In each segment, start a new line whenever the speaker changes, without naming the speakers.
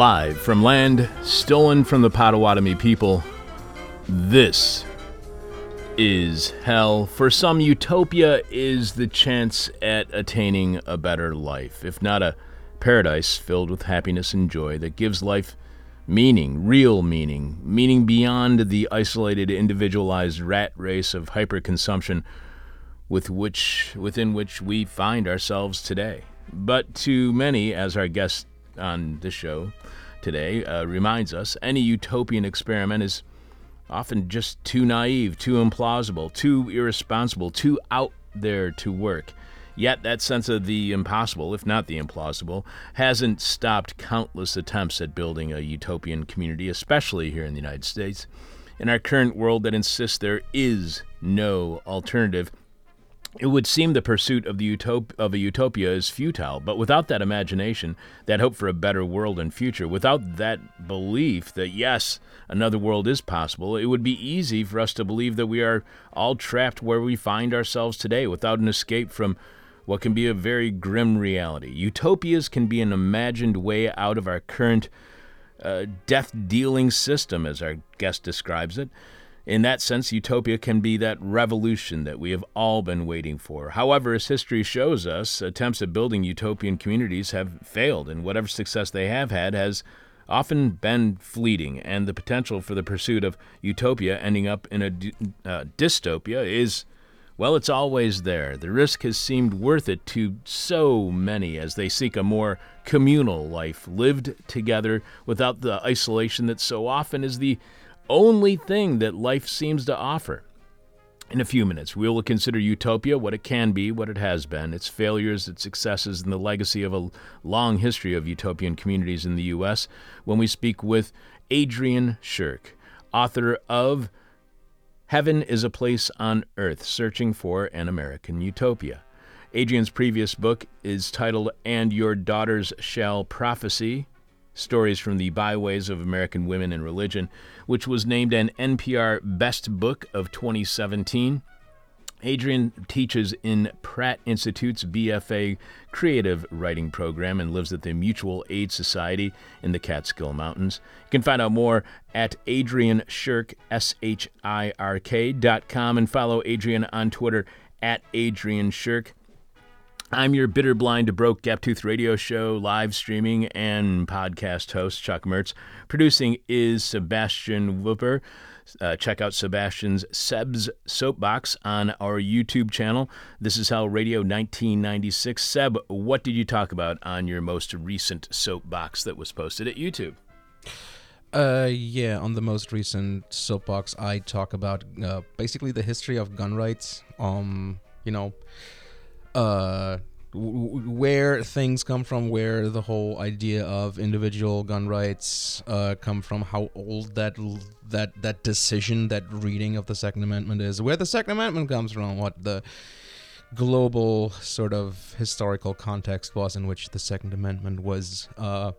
Live from land stolen from the Potawatomi people, this is hell. For some, utopia is the chance at attaining a better life, if not a paradise filled with happiness and joy that gives life meaning, real meaning, meaning beyond the isolated, individualized rat race of hyperconsumption with which within which we find ourselves today. But to many, as our guest on the show today uh, reminds us, any utopian experiment is often just too naive, too implausible, too irresponsible, too out there to work. Yet that sense of the impossible, if not the implausible, hasn't stopped countless attempts at building a utopian community, especially here in the United States. In our current world that insists there is no alternative, it would seem the pursuit of the utop- of a utopia is futile, but without that imagination, that hope for a better world and future, without that belief that yes, another world is possible, it would be easy for us to believe that we are all trapped where we find ourselves today without an escape from what can be a very grim reality. Utopias can be an imagined way out of our current uh, death dealing system, as our guest describes it. In that sense, utopia can be that revolution that we have all been waiting for. However, as history shows us, attempts at building utopian communities have failed, and whatever success they have had has often been fleeting, and the potential for the pursuit of utopia ending up in a uh, dystopia is, well, it's always there. The risk has seemed worth it to so many as they seek a more communal life, lived together without the isolation that so often is the only thing that life seems to offer. In a few minutes, we will consider utopia, what it can be, what it has been, its failures, its successes, and the legacy of a long history of utopian communities in the U.S. when we speak with Adrian Shirk, author of Heaven is a Place on Earth Searching for an American Utopia. Adrian's previous book is titled And Your Daughters Shall Prophesy Stories from the Byways of American Women and Religion, which was named an NPR Best Book of 2017. Adrian teaches in Pratt Institute's BFA Creative Writing Program and lives at the Mutual Aid Society in the Catskill Mountains. You can find out more at adrianshirk, and follow Adrian on Twitter at adrianshirk. I'm your bitter, blind, broke, gap tooth radio show, live streaming, and podcast host, Chuck Mertz. Producing is Sebastian Whooper. Uh, check out Sebastian's Seb's Soapbox on our YouTube channel. This is Hell Radio 1996. Seb, what did you talk about on your most recent soapbox that was posted at YouTube?
Uh, yeah, on the most recent soapbox, I talk about uh, basically the history of gun rights. Um, you know, uh, where things come from, where the whole idea of individual gun rights uh, come from, how old that that that decision, that reading of the Second Amendment is, where the Second Amendment comes from, what the global sort of historical context was in which the Second Amendment was uh,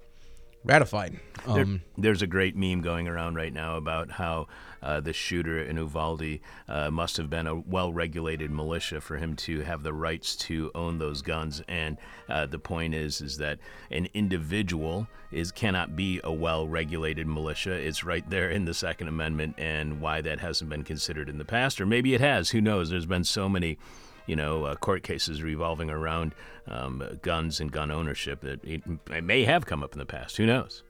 ratified. Um,
there, there's a great meme going around right now about how uh, the shooter in Uvalde uh, must have been a well-regulated militia for him to have the rights to own those guns. And uh, the point is, is that an individual is cannot be a well-regulated militia. It's right there in the Second Amendment, and why that hasn't been considered in the past, or maybe it has. Who knows? There's been so many you know, uh, court cases revolving around um, guns and gun ownership that it, it, may have come up in the past. Who knows?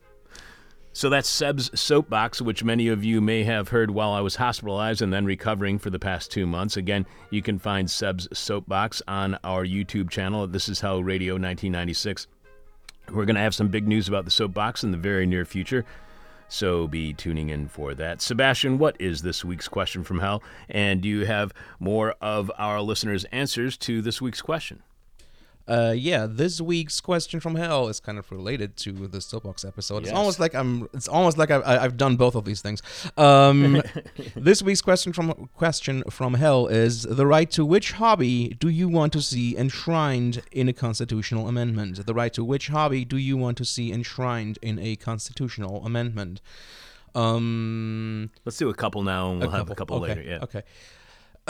So that's Seb's soapbox, which many of you may have heard while I was hospitalized and then recovering for the past two months. Again, you can find Seb's soapbox on our YouTube channel. This is Hell Radio 1996. We're going to have some big news about the soapbox in the very near future. So be tuning in for that. Sebastian, what is this week's question from hell? And do you have more of our listeners' answers to this week's question?
Uh, yeah, this week's question from hell is kind of related to the soapbox episode. It's almost like I'm. It's almost like I've, I've done both of these things. Um, this week's question from question from hell is the right to which hobby do you want to see enshrined in a constitutional amendment? The right to which hobby do you want to see enshrined in a constitutional amendment? Um,
Let's do a couple now, and we'll have a couple
okay,
later. Yeah.
Okay.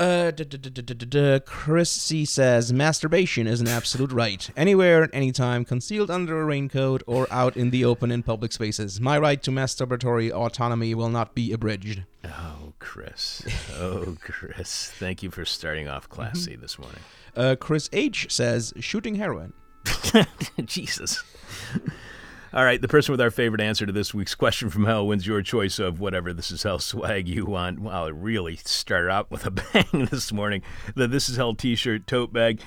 Uh, duh, duh, duh. Chris C says masturbation is an absolute right, anywhere, anytime, concealed under a raincoat or out in the open in public spaces. My right to masturbatory autonomy will not be abridged.
Oh, Chris. Oh, Chris. Thank you for starting off classy this morning.
Uh, Chris H says shooting heroin.
Jesus. All right, the person with our favorite answer to this week's question from hell wins your choice of whatever This Is Hell swag you want. Wow, it really started out with a bang this morning. The This Is Hell t shirt, tote bag,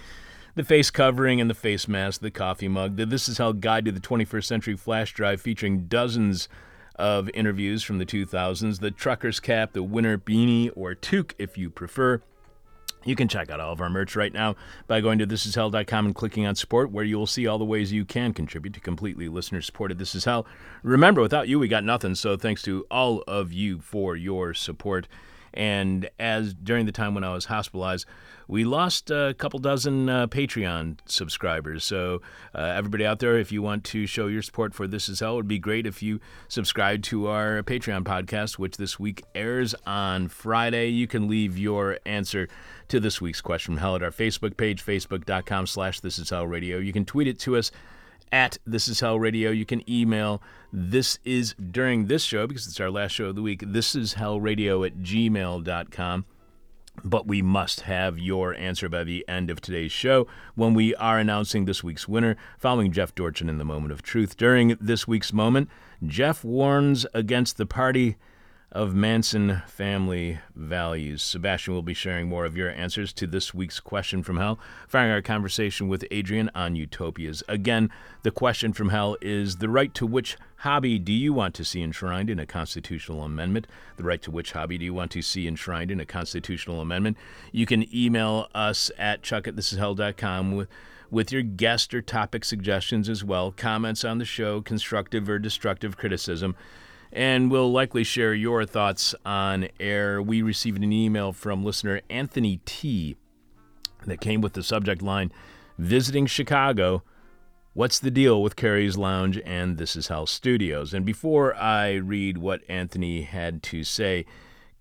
the face covering and the face mask, the coffee mug, the This Is Hell Guide to the 21st Century flash drive featuring dozens of interviews from the 2000s, the trucker's cap, the winter beanie or toque if you prefer. You can check out all of our merch right now by going to thisishell.com and clicking on support, where you will see all the ways you can contribute to completely listener supported This Is Hell. Remember, without you, we got nothing. So thanks to all of you for your support. And as during the time when I was hospitalized, we lost a couple dozen uh, Patreon subscribers. So, uh, everybody out there, if you want to show your support for This Is Hell, it would be great if you subscribe to our Patreon podcast, which this week airs on Friday. You can leave your answer to this week's question from hell at our Facebook page, facebook.com slash This Is Hell Radio. You can tweet it to us at This Is Hell Radio. You can email this is during this show because it's our last show of the week. This is hell radio at gmail.com. But we must have your answer by the end of today's show when we are announcing this week's winner, following Jeff Dorchin in the moment of truth. During this week's moment, Jeff warns against the party of Manson family values. Sebastian will be sharing more of your answers to this week's question from hell, firing our conversation with Adrian on utopias. Again, the question from hell is the right to which hobby do you want to see enshrined in a constitutional amendment? The right to which hobby do you want to see enshrined in a constitutional amendment? You can email us at chuck at with with your guest or topic suggestions as well, comments on the show, constructive or destructive criticism and we'll likely share your thoughts on air. We received an email from listener Anthony T that came with the subject line Visiting Chicago. What's the deal with Cary's Lounge and This Is Hell Studios? And before I read what Anthony had to say,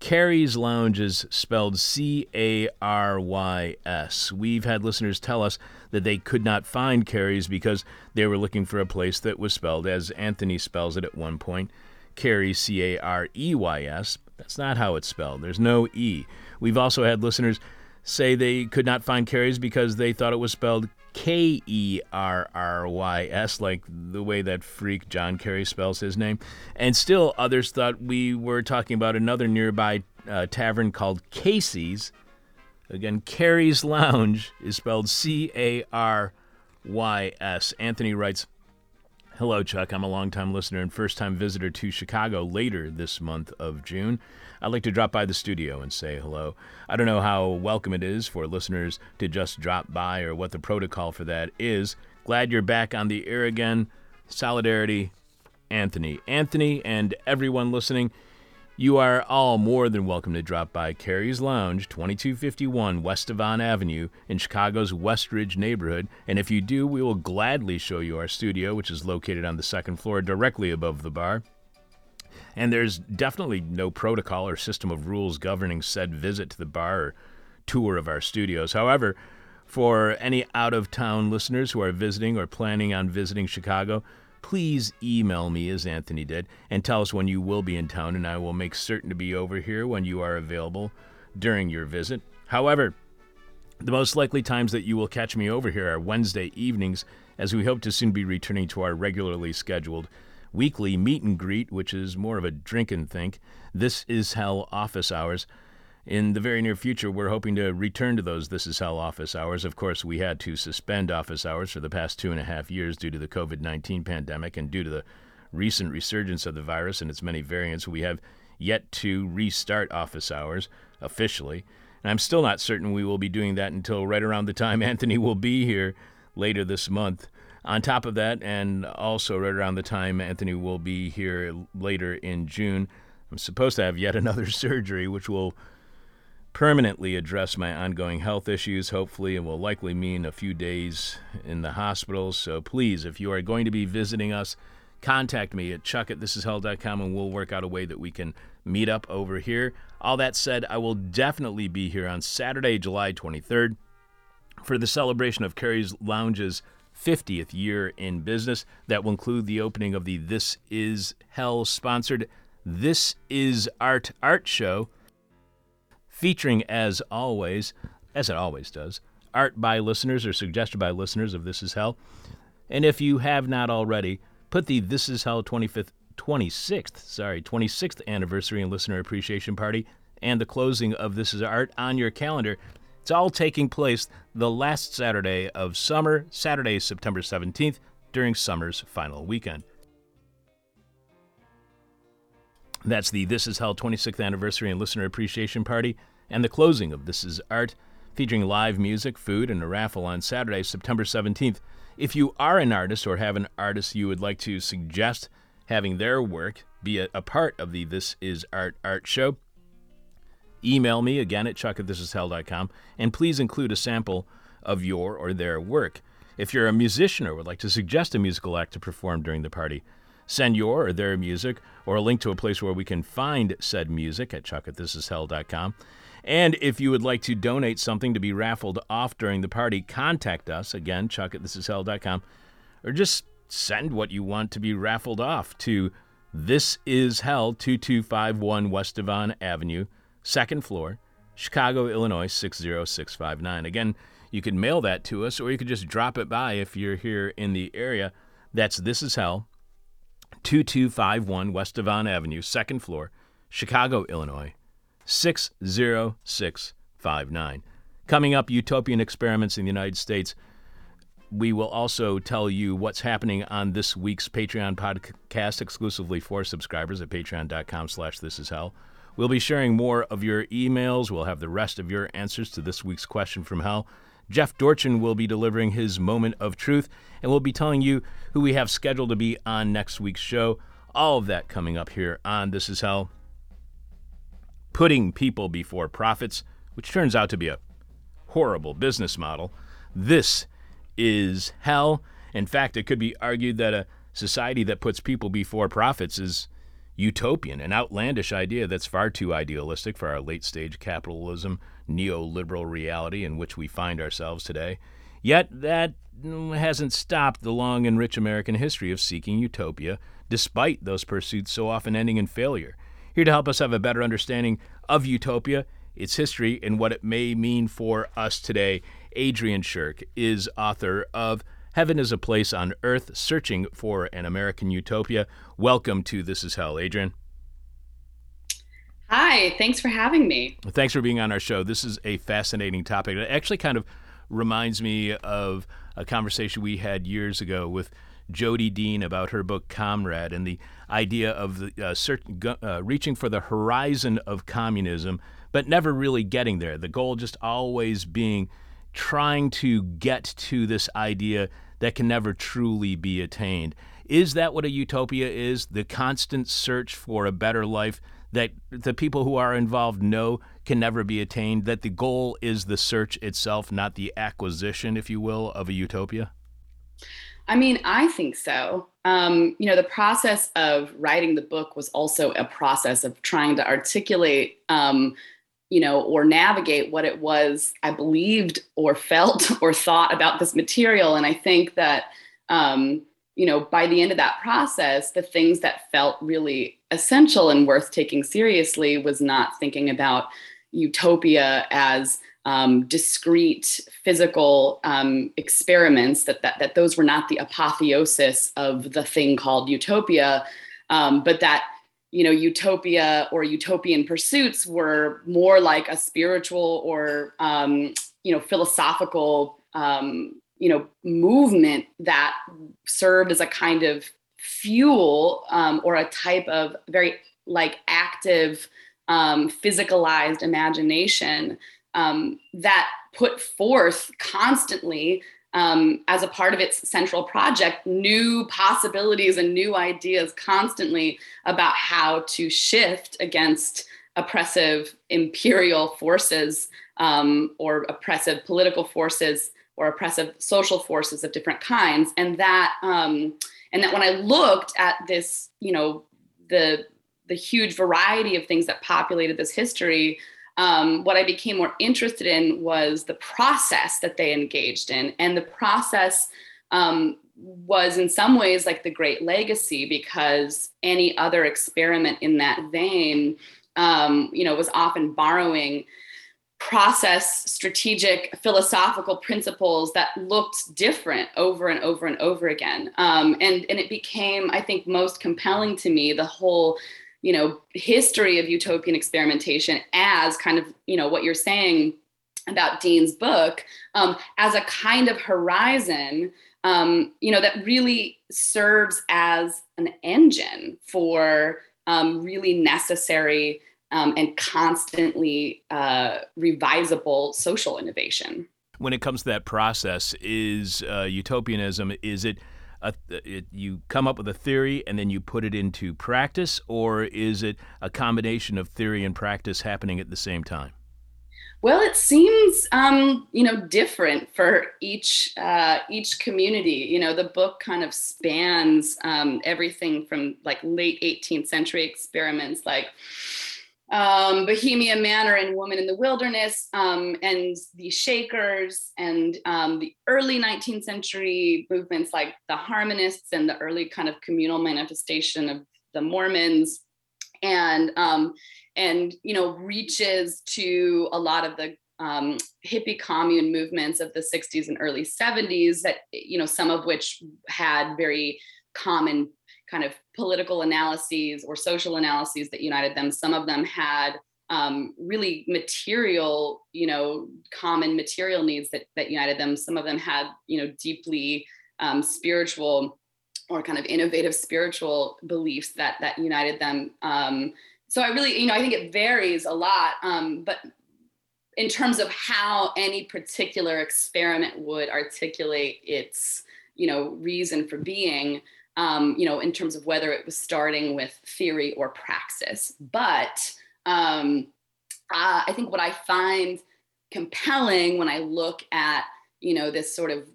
Cary's Lounge is spelled C A R Y S. We've had listeners tell us that they could not find Cary's because they were looking for a place that was spelled as Anthony spells it at one point. Carey, C A R E Y S. That's not how it's spelled. There's no E. We've also had listeners say they could not find Cary's because they thought it was spelled K E R R Y S, like the way that freak John Kerry spells his name. And still, others thought we were talking about another nearby uh, tavern called Casey's. Again, Cary's Lounge is spelled C A R Y S. Anthony writes, Hello, Chuck. I'm a longtime listener and first time visitor to Chicago later this month of June. I'd like to drop by the studio and say hello. I don't know how welcome it is for listeners to just drop by or what the protocol for that is. Glad you're back on the air again. Solidarity, Anthony. Anthony and everyone listening, you are all more than welcome to drop by Cary's Lounge, 2251 West Devon Avenue in Chicago's Westridge neighborhood. And if you do, we will gladly show you our studio, which is located on the second floor directly above the bar. And there's definitely no protocol or system of rules governing said visit to the bar or tour of our studios. However, for any out of town listeners who are visiting or planning on visiting Chicago, please email me as Anthony did and tell us when you will be in town, and I will make certain to be over here when you are available during your visit. However, the most likely times that you will catch me over here are Wednesday evenings, as we hope to soon be returning to our regularly scheduled weekly meet and greet, which is more of a drink and think. This is Hell office hours. In the very near future, we're hoping to return to those This Is Hell office hours. Of course, we had to suspend office hours for the past two and a half years due to the COVID 19 pandemic and due to the recent resurgence of the virus and its many variants. We have yet to restart office hours officially. And I'm still not certain we will be doing that until right around the time Anthony will be here later this month. On top of that, and also right around the time Anthony will be here later in June, I'm supposed to have yet another surgery, which will permanently address my ongoing health issues, hopefully, and will likely mean a few days in the hospital. So please, if you are going to be visiting us, contact me at chuck at thisishell.com and we'll work out a way that we can meet up over here. All that said, I will definitely be here on Saturday, July 23rd for the celebration of Cary's Lounge's 50th year in business. That will include the opening of the This Is Hell sponsored This Is Art Art Show, featuring, as always, as it always does, art by listeners or suggested by listeners of This Is Hell. And if you have not already, put the This Is Hell 25th, 26th, sorry, 26th anniversary and listener appreciation party and the closing of This Is Art on your calendar. It's all taking place the last Saturday of summer, Saturday, September 17th, during summer's final weekend. That's the This Is Hell 26th anniversary and listener appreciation party and the closing of This Is Art, featuring live music, food, and a raffle on Saturday, September 17th. If you are an artist or have an artist you would like to suggest having their work be a, a part of the This Is Art Art Show, email me again at chuck at thisishell.com and please include a sample of your or their work. If you're a musician or would like to suggest a musical act to perform during the party, send your or their music or a link to a place where we can find said music at chuck at thisishell.com. And if you would like to donate something to be raffled off during the party, contact us again, chuck at thisishell.com, or just send what you want to be raffled off to This Is Hell 2251 West Devon Avenue, second floor, Chicago, Illinois 60659. Again, you could mail that to us or you could just drop it by if you're here in the area. That's This Is Hell 2251 West Devon Avenue, second floor, Chicago, Illinois 60659. Coming up, utopian experiments in the United States. We will also tell you what's happening on this week's Patreon podcast exclusively for subscribers at patreon.com slash this is hell. We'll be sharing more of your emails. We'll have the rest of your answers to this week's question from hell. Jeff Dorchin will be delivering his moment of truth, and we'll be telling you who we have scheduled to be on next week's show. All of that coming up here on This Is Hell putting people before profits, which turns out to be a horrible business model. This is hell. In fact, it could be argued that a society that puts people before profits is utopian, an outlandish idea that's far too idealistic for our late stage capitalism, neoliberal reality in which we find ourselves today. Yet that mm, hasn't stopped the long and rich American history of seeking utopia, despite those pursuits so often ending in failure. Here to help us have a better understanding of utopia, its history, and what it may mean for us today, Adrian Shirk is author of Heaven is a Place on Earth Searching for an American Utopia. Welcome to This Is Hell, Adrian.
Hi, thanks for having me.
Thanks for being on our show. This is a fascinating topic. It actually kind of reminds me of a conversation we had years ago with Jodi Dean about her book Comrade and the idea of the, uh, certain, uh, reaching for the horizon of communism, but never really getting there. The goal just always being trying to get to this idea that can never truly be attained. Is that what a utopia is? The constant search for a better life that the people who are involved know can never be attained, that the goal is the search itself, not the acquisition, if you will, of a utopia?
I mean, I think so. Um, you know, the process of writing the book was also a process of trying to articulate, um, you know, or navigate what it was I believed or felt or thought about this material. And I think that, um, you know, by the end of that process, the things that felt really essential and worth taking seriously was not thinking about utopia as um, discrete physical um, experiments that, that that those were not the apotheosis of the thing called utopia. Um, but that you know utopia or utopian pursuits were more like a spiritual or um, you know philosophical um, you know movement that served as a kind of fuel um, or a type of very like active physicalized imagination um, that put forth constantly um, as a part of its central project new possibilities and new ideas constantly about how to shift against oppressive imperial forces um, or oppressive political forces or oppressive social forces of different kinds. And that um, and that when I looked at this, you know, the the huge variety of things that populated this history, um, what I became more interested in was the process that they engaged in, and the process um, was in some ways like the great legacy because any other experiment in that vein, um, you know, was often borrowing process strategic philosophical principles that looked different over and over and over again. Um, and and it became i think most compelling to me the whole you know history of utopian experimentation as kind of you know what you're saying about dean's book um, as a kind of horizon um, you know that really serves as an engine for um, really necessary um, and constantly uh, revisable social innovation.
When it comes to that process, is uh, utopianism, is it, a, it, you come up with a theory and then you put it into practice, or is it a combination of theory and practice happening at the same time?
Well, it seems um, you know different for each uh, each community. You know, the book kind of spans um, everything from like late 18th century experiments, like um, Bohemia Manor and Woman in the Wilderness, um, and the Shakers, and um, the early 19th century movements like the Harmonists and the early kind of communal manifestation of the Mormons, and um, and you know reaches to a lot of the um, hippie commune movements of the 60s and early 70s that you know some of which had very common kind of political analyses or social analyses that united them. Some of them had um, really material, you know, common material needs that, that united them. Some of them had, you know, deeply um, spiritual or kind of innovative spiritual beliefs that that united them. Um, so I really, you know, I think it varies a lot. Um, but in terms of how any particular experiment would articulate its, you know, reason for being, um, you know, in terms of whether it was starting with theory or praxis. But um, uh, I think what I find compelling when I look at, you know, this sort of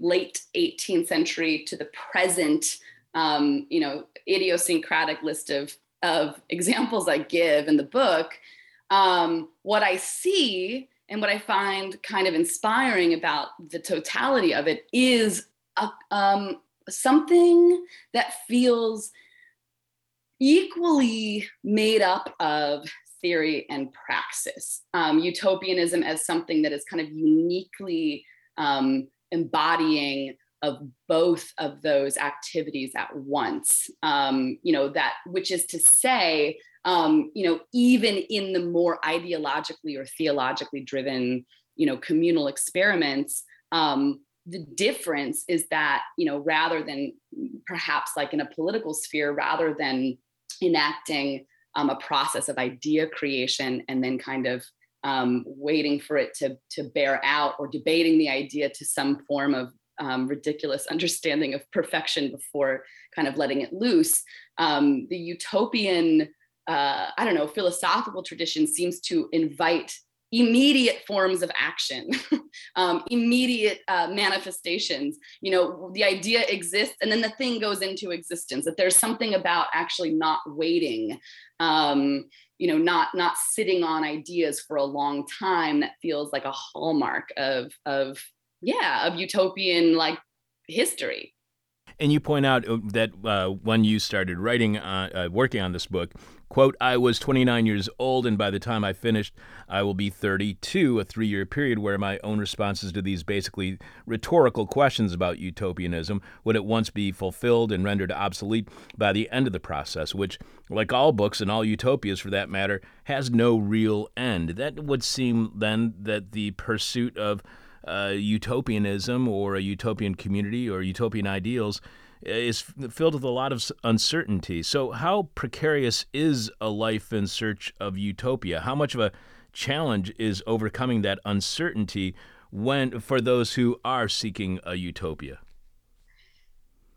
late 18th century to the present, um, you know, idiosyncratic list of, of examples I give in the book, um, what I see and what I find kind of inspiring about the totality of it is a, um, something that feels equally made up of theory and praxis. Um, utopianism as something that is kind of uniquely um, embodying of both of those activities at once. Um, you know that, which is to say, um, you know, even in the more ideologically or theologically driven, you know, communal experiments, um, the difference is that you know rather than perhaps like in a political sphere rather than enacting um, a process of idea creation and then kind of um, waiting for it to to bear out or debating the idea to some form of um, ridiculous understanding of perfection before kind of letting it loose um, the utopian uh, i don't know philosophical tradition seems to invite immediate forms of action, um, immediate uh, manifestations. You know, the idea exists and then the thing goes into existence. That there's something about actually not waiting, um, you know, not not sitting on ideas for a long time. That feels like a hallmark of of yeah of utopian like history.
And you point out uh, that uh, when you started writing, uh, uh, working on this book, Quote, I was 29 years old, and by the time I finished, I will be 32, a three year period where my own responses to these basically rhetorical questions about utopianism would at once be fulfilled and rendered obsolete by the end of the process, which, like all books and all utopias for that matter, has no real end. That would seem then that the pursuit of uh, utopianism or a utopian community or utopian ideals is filled with a lot of uncertainty. So, how precarious is a life in search of utopia? How much of a challenge is overcoming that uncertainty when for those who are seeking a utopia?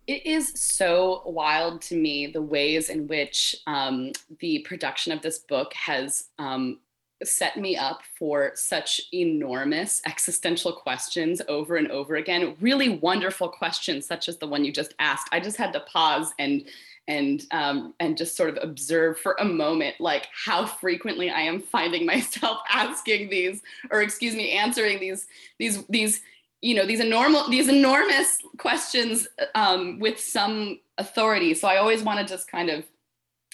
It is so wild to me the ways in which um, the production of this book has um, set me up for such enormous existential questions over and over again. Really wonderful questions, such as the one you just asked. I just had to pause and and um, and just sort of observe for a moment like how frequently I am finding myself asking these or excuse me answering these these these you know these enormous these enormous questions um, with some authority. So I always want to just kind of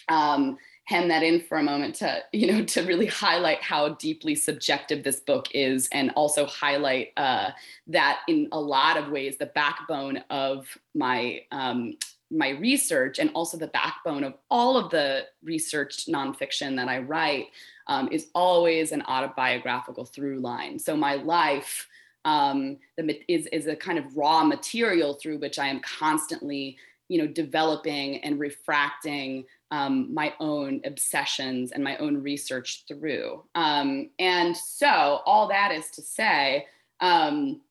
um, hem that in for a moment to you know to really highlight how deeply subjective this book is and also highlight uh, that in a lot of ways the backbone of my um, my research and also the backbone of all of the researched nonfiction that I write um, is always an autobiographical through line. So my life um, the, is, is a kind of raw material through which I am constantly, you know, developing and refracting um, my own obsessions and my own research through. Um, and so all that is to say, um,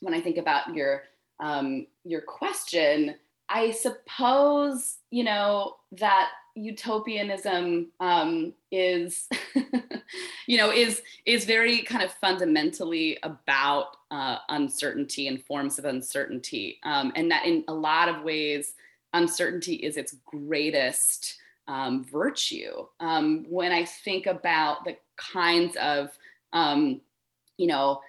when I think about your um, your question, I suppose, you know, that utopianism um, is, you know, is is very kind of fundamentally about uh, uncertainty and forms of uncertainty, um, and that in a lot of ways, uncertainty is its greatest um, virtue. Um, when I think about the kinds of, um, you know,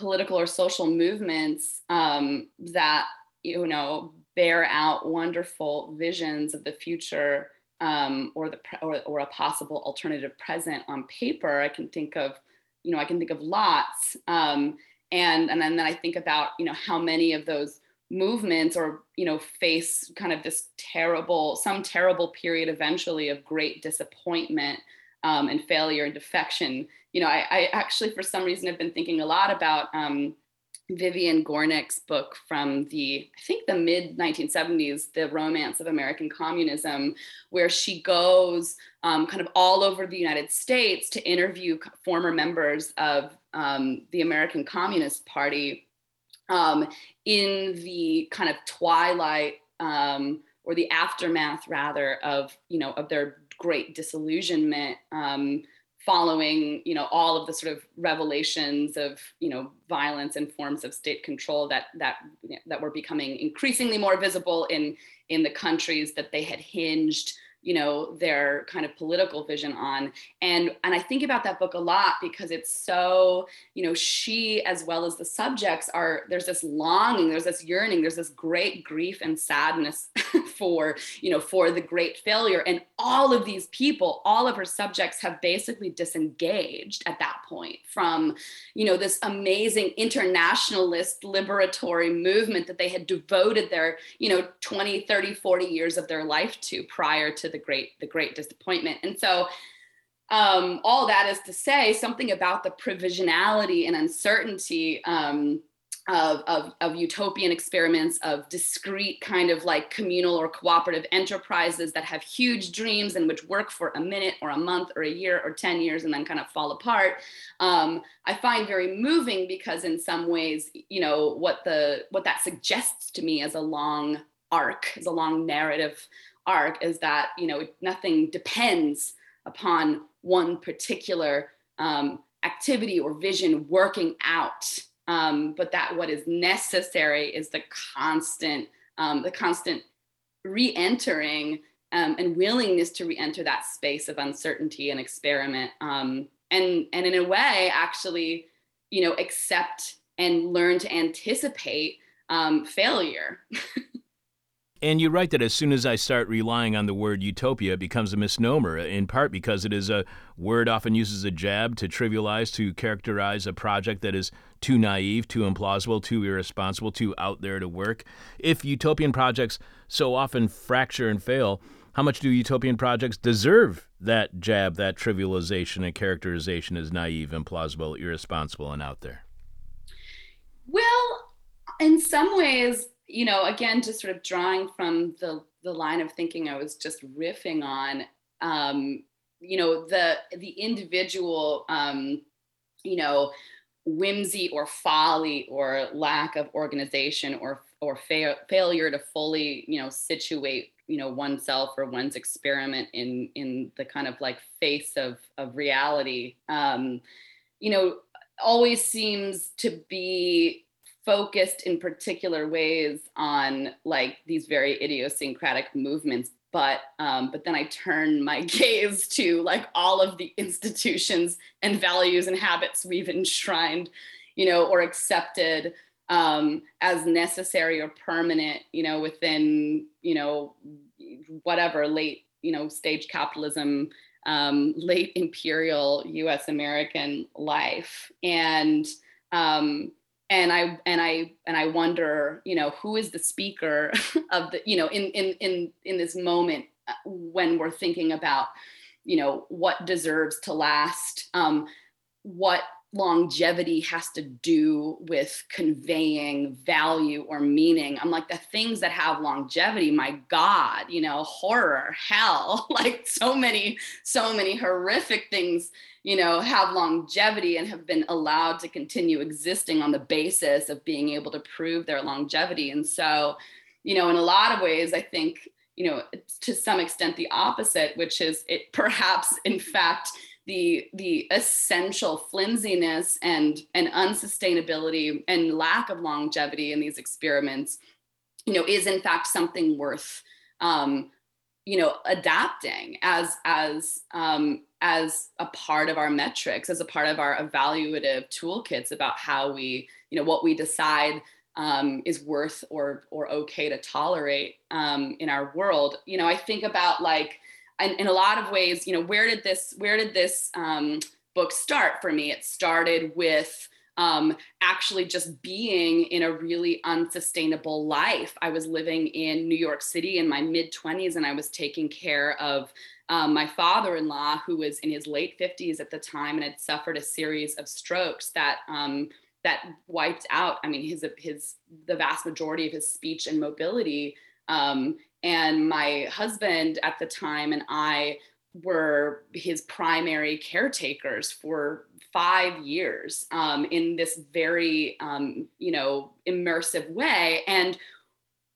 political or social movements um, that you know bear out wonderful visions of the future um, or the or, or a possible alternative present on paper i can think of you know i can think of lots um, and and then, i think about you know how many of those movements or you know face kind of this terrible some terrible period eventually of great disappointment um, and failure and defection. You know I, I, actually for some reason have been thinking a lot about um, Vivian Gornick's book from the, I think the mid 1970s, The Romance of American Communism, where she goes um, kind of all over the United States to interview former members of um, the American Communist Party um, in the kind of twilight um, or the aftermath, rather, of, you know, of their great disillusionment um, following you know all of the sort of revelations of you know violence and forms of state control that that that were becoming increasingly more visible in in the countries that they had hinged you know their kind of political vision on. And and i think about that book a lot because it's so you know she as well as the subjects are there's this longing there's this yearning there's this great grief and sadness for you know for the great failure. And all of these people all of her subjects have basically disengaged at that point from you know this amazing internationalist liberatory movement that they had devoted their you know 20 30 40 years of their life to prior to the great the great disappointment. And so um, all that is to say something about the provisionality and uncertainty um, of, of, of, utopian experiments of discrete kind of like communal or cooperative enterprises that have huge dreams and which work for a minute or a month or a year or 10 years and then kind of fall apart. Um, i find very moving because in some ways you know what the what that suggests to me as a long arc as a long narrative arc is that you know nothing depends upon one particular um, activity or vision working out. Um, but that what is necessary is the constant um, the constant re-entering um, and willingness to re-enter that space of uncertainty and experiment. Um, and and in a way actually you know accept and learn to anticipate um, failure
And you write that as soon as I start relying on the word utopia, it becomes a misnomer, in part because it is a word often uses a jab to trivialize, to characterize a project that is too naive, too implausible, too irresponsible, too out there to work. If utopian projects so often fracture and fail, how much do utopian projects deserve that jab, that trivialization and characterization as naive, implausible, irresponsible, and out there?
Well, in some ways, you know, again, just sort of drawing from the the line of thinking I was just riffing on, um, you know, the the individual, um, you know, whimsy or folly or lack of organization or or fa- failure to fully, you know, situate you know oneself or one's experiment in in the kind of like face of of reality um you know always seems to be focused in particular ways on like these very idiosyncratic movements but um, but then I turn my gaze to like all of the institutions and values and habits we've enshrined, you know, or accepted um, as necessary or permanent, you know, within you know whatever late you know stage capitalism, um, late imperial U.S. American life, and um, and i and i and i wonder you know who is the speaker of the you know in in in in this moment uh, when we're thinking about you know what deserves to last um what longevity has to do with conveying value or meaning. I'm like, the things that have longevity, my God, you know, horror, hell, like so many, so many horrific things, you know, have longevity and have been allowed to continue existing on the basis of being able to prove their longevity. And so, you know, in a lot of ways, I think, you know, to some extent the opposite, which is it perhaps, in fact, the the essential flimsiness and and unsustainability and lack of longevity in these experiments you know is in fact something worth um, you know adapting as as um, as a part of our metrics as a part of our evaluative toolkits about how we you know what we decide um, is worth or or okay to tolerate um, in our world. You know i think about like and in a lot of ways, you know, where did this where did this um, book start for me? It started with um, actually just being in a really unsustainable life. I was living in New York City in my mid 20s, and I was taking care of um, my father in law, who was in his late 50s at the time and had suffered a series of strokes that. Um, that wiped out, I mean, his his the vast majority of his speech and mobility. Um, and my husband at the time and I were his primary caretakers for five years um, in this very, um, you know, immersive way. And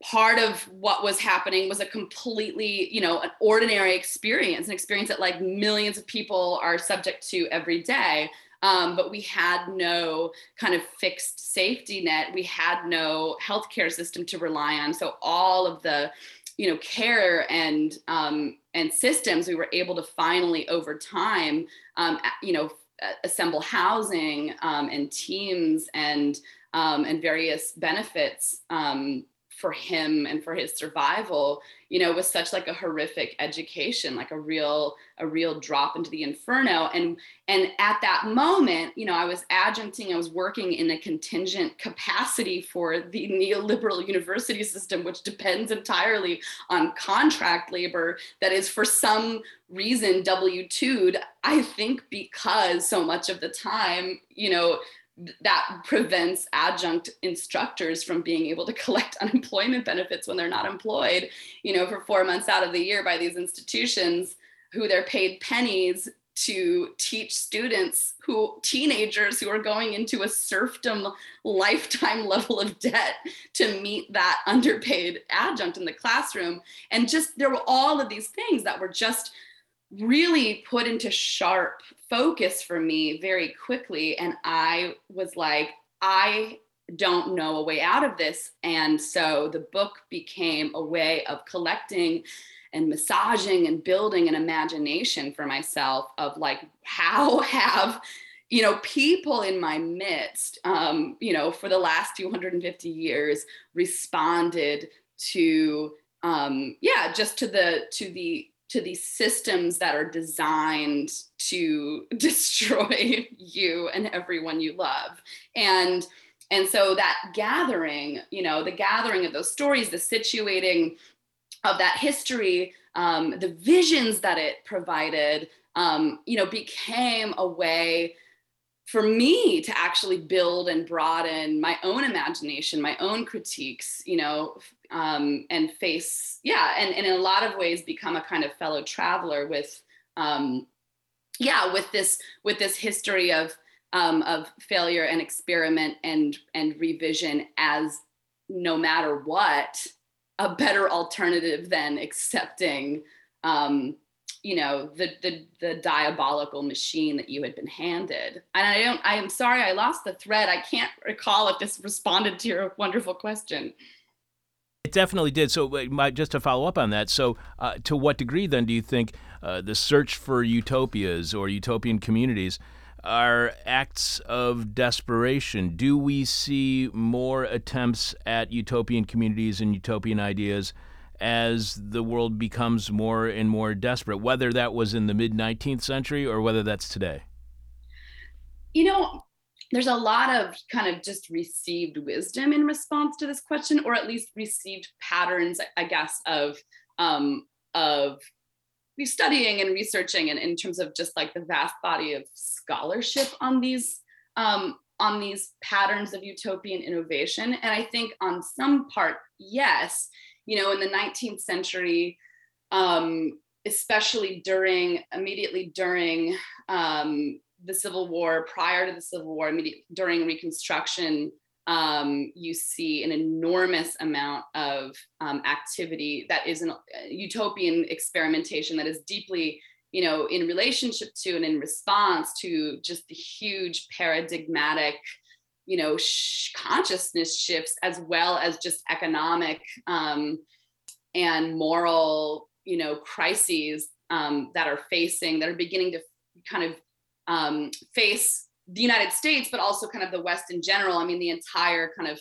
part of what was happening was a completely, you know, an ordinary experience, an experience that like millions of people are subject to every day. Um, but we had no kind of fixed safety net. We had no healthcare system to rely on. So all of the you know care and um, and systems we were able to finally over time um, you know assemble housing um, and teams and um, and various benefits um, for him and for his survival you know was such like a horrific education like a real a real drop into the inferno. And and at that moment you know i was adjuncting i was working in a contingent capacity for the neoliberal university system which depends entirely on contract labor that is for some reason w2'd i think because so much of the time you know that prevents adjunct instructors from being able to collect unemployment benefits when they're not employed you know for four months out of the year by these institutions who they're paid pennies to teach students who teenagers who are going into a serfdom lifetime level of debt to meet that underpaid adjunct in the classroom. And just there were all of these things that were just really put into sharp focus for me very quickly. And I was like, I don't know a way out of this. And so the book became a way of collecting and massaging and building an imagination for myself of like, how have you know people in my midst um, you know for the last 250 years responded to um, yeah just to the to the to these systems that are designed to destroy you and everyone you love. And and so that gathering you know the gathering of those stories the situating of that history um, the visions that it provided um, you know became a way for me to actually build and broaden my own imagination, my own critiques, you know, um, and face, yeah, and, and in a lot of ways become a kind of fellow traveler with, um, yeah, with this with this history of um, of failure and experiment and and revision as no matter what a better alternative than accepting um, you know the, the the diabolical machine that you had been handed. And i don't i am sorry i lost the thread. I can't recall if this responded to your wonderful question
it definitely did so just to follow up on that so uh, to what degree then do you think uh, the search for utopias or utopian communities are acts of desperation do we see more attempts at utopian communities and utopian ideas as the world becomes more and more desperate, whether that was in the mid 19th century or whether that's today?
You know, there's a lot of kind of just received wisdom in response to this question, or at least received patterns, I guess, of um, of studying and researching, and in terms of just like the vast body of scholarship on these um, on these patterns of utopian innovation. And I think on some part, yes, you know, in the 19th century, um, especially during immediately during um, the Civil War, prior to the Civil War, during Reconstruction, um, you see an enormous amount of um, activity that is an uh, utopian experimentation that is deeply, you know, in relationship to and in response to just the huge paradigmatic you know sh- consciousness shifts as well as just economic um, and moral you know crises um, that are facing that are beginning to kind of um, face the united states but also kind of the west in general i mean the entire kind of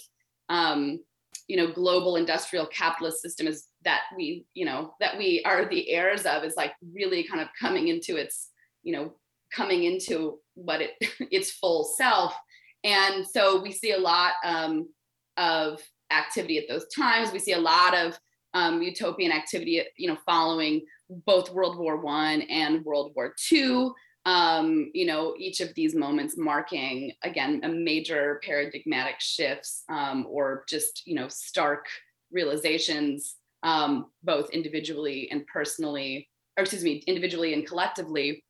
um, you know global industrial capitalist system is that we you know that we are the heirs of is like really kind of coming into its you know coming into what it its full self and so we see a lot um, of activity at those times. We see a lot of um, utopian activity, you know, following both World War One and World War Two. Um, you know, each of these moments marking again a major paradigmatic shifts um, or just you know stark realizations, um, both individually and personally, or excuse me, individually and collectively.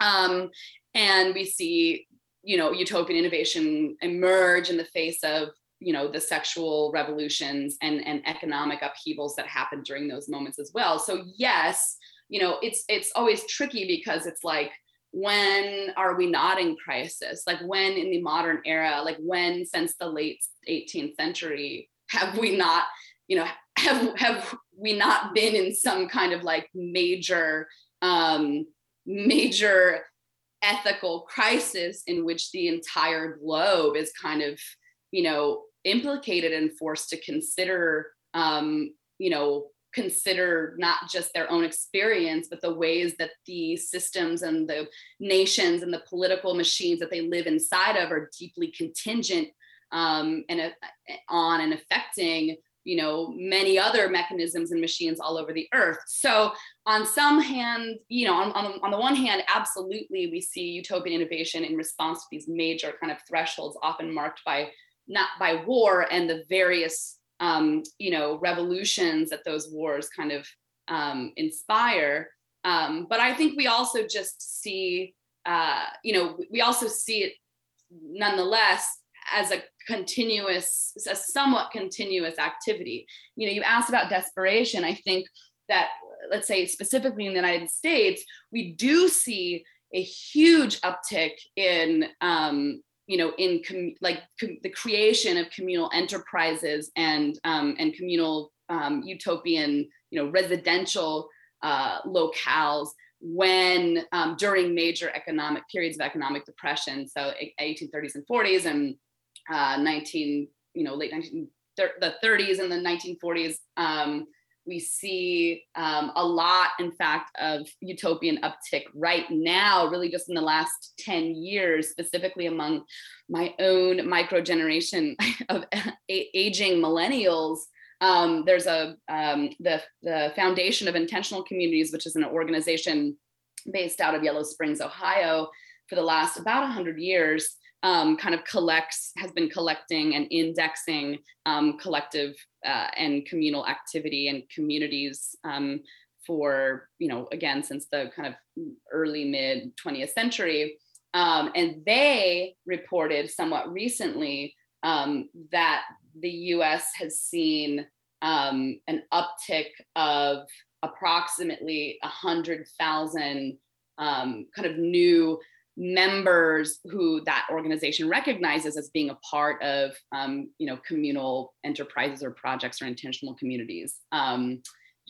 Um, and we see you know utopian innovation emerge in the face of you know the sexual revolutions and and economic upheavals that happened during those moments as well so yes you know it's it's always tricky because it's like when are we not in crisis? Like when in the modern era like when since the late 18th century have we not you know have have we not been in some kind of like major um major ethical crisis in which the entire globe is kind of you know implicated and forced to consider um, you know consider not just their own experience but the ways that the systems and the nations and the political machines that they live inside of are deeply contingent um, and uh, on and affecting you know many other mechanisms and machines all over the earth. So on some hand you know on, on, on the one hand absolutely we see utopian innovation in response to these major kind of thresholds often marked by not by war and the various um, you know revolutions that those wars kind of um, inspire um, but i think we also just see uh, you know we also see it nonetheless as a continuous, a somewhat continuous activity. You know, you asked about desperation. I think that, let's say specifically in the United States, we do see a huge uptick in, um, you know, in com- like com- the creation of communal enterprises and um, and communal um, utopian, you know, residential uh, locales when um, during major economic periods of economic depression, so 1830s and 40s and uh, 19, you know, late 19, the 30s and the 1940s, um, we see um, a lot, in fact, of utopian uptick right now, really just in the last 10 years, specifically among my own micro generation of aging millennials. Um, there's a um, the the Foundation of Intentional Communities, which is an organization based out of Yellow Springs, Ohio, for the last about 100 years um, kind of collects, has been collecting and indexing um, collective uh, and communal activity and communities um, for, you know, again, since the kind of early mid 20th century. Um, and they reported somewhat recently um, that the US has seen um, an uptick of approximately 100,000 um, kind of new members who that organization recognizes as being a part of um, you know communal enterprises or projects or intentional communities um,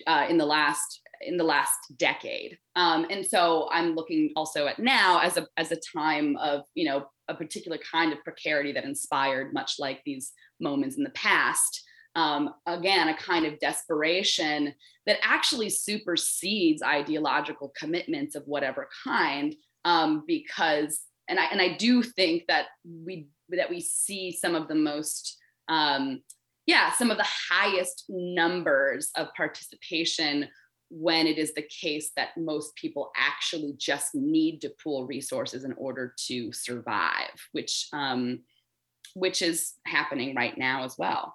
uh, in the last in the last decade. Um, and so i'm looking also at now as a as a time of you know a particular kind of precarity that inspired much like these moments in the past. Um, again a kind of desperation that actually supersedes ideological commitments of whatever kind um, because and I and I do think that we that we see some of the most um, yeah some of the highest numbers of participation when it is the case that most people actually just need to pool resources in order to survive, which um, which is happening right now as well.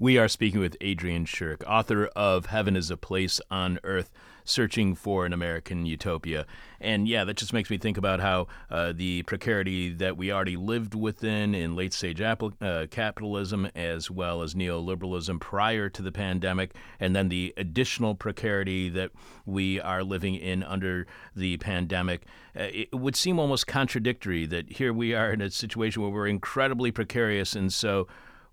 We are speaking with Adrian Shirk, author of Heaven is a Place on Earth Searching for an American Utopia. And yeah, that just makes me think about how uh, the precarity that we already lived within in late stage uh, capitalism as well as neoliberalism prior to the pandemic, and then the additional precarity that we are living in under the pandemic. Uh, it would seem almost contradictory that here we are in a situation where we're incredibly precarious, and so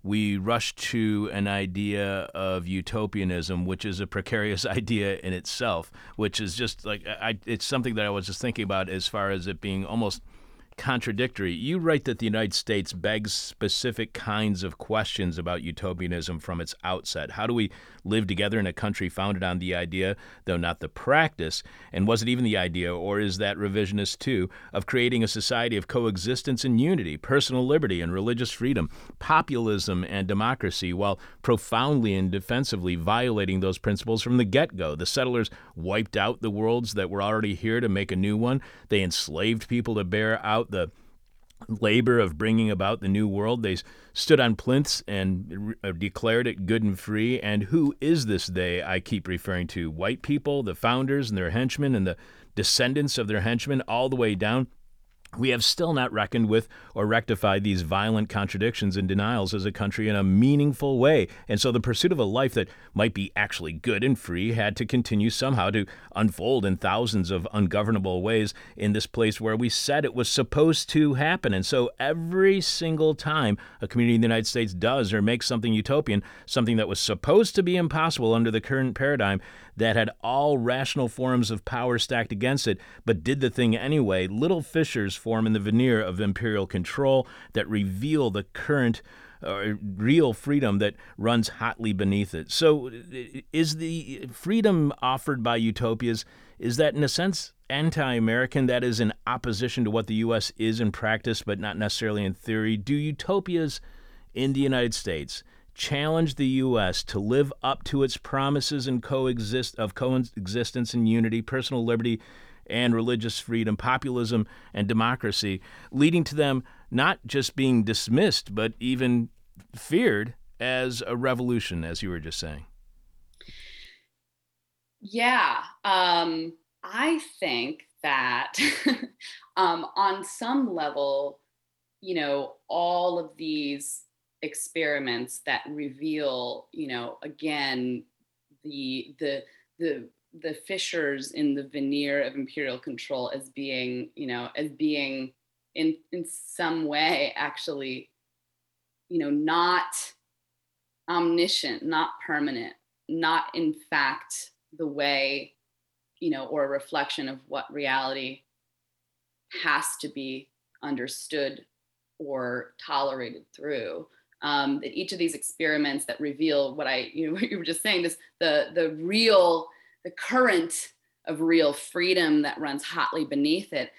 we rush to an idea of utopianism, which is a precarious idea in itself, which is just like I, it's something that I was just thinking about as far as it being almost contradictory. You write that the United States begs specific kinds of questions about utopianism from its outset. How do we live together in a country founded on the idea, though not the practice? And was it even the idea, or is that revisionist too, of creating a society of coexistence and unity, personal liberty and religious freedom, populism and democracy, while profoundly and defensively violating those principles from the get go? The settlers wiped out the worlds that were already here to make a new one. They enslaved people to bear out the labor of bringing about the new world. They stood on plinths and re- uh, declared it good and free. And who is this they I keep referring to? White people, the founders and their henchmen, and the descendants of their henchmen, all the way down we have still not reckoned with or rectified these violent contradictions and denials as a country in a meaningful way. And so the pursuit of a life that might be actually good and free had to continue somehow to unfold in thousands of ungovernable ways in this place where we said it was supposed to happen. And so every single time a community in the United States does or makes something utopian, something that was supposed to be impossible under the current paradigm, that had all rational forms of power stacked against it, but did the thing anyway, little fissures form in the veneer of imperial control that reveal the current uh, real freedom that runs hotly beneath it. So, is the freedom offered by utopias is that in a sense anti-American? That is in opposition to what the U.S. is in practice, but not necessarily in theory. Do utopias in the United States challenge the U.S. to live up to its promises and coexist of coexistence and unity, personal liberty, and religious freedom, populism, and democracy, leading to them not just being dismissed, but even feared as a revolution, as you were just saying.
Yeah, um, I think that um, on some level, you know, all of these experiments that reveal, you know, again, the the the the fissures in the veneer of imperial control as being, you know, as being in in some way actually, you know, not omniscient, not permanent, not in fact the way, you know, or a reflection of what reality has to be understood or tolerated through um, that each of these experiments that reveal what I, you know, what you were just saying, this the the real, the current of real freedom that runs hotly beneath it,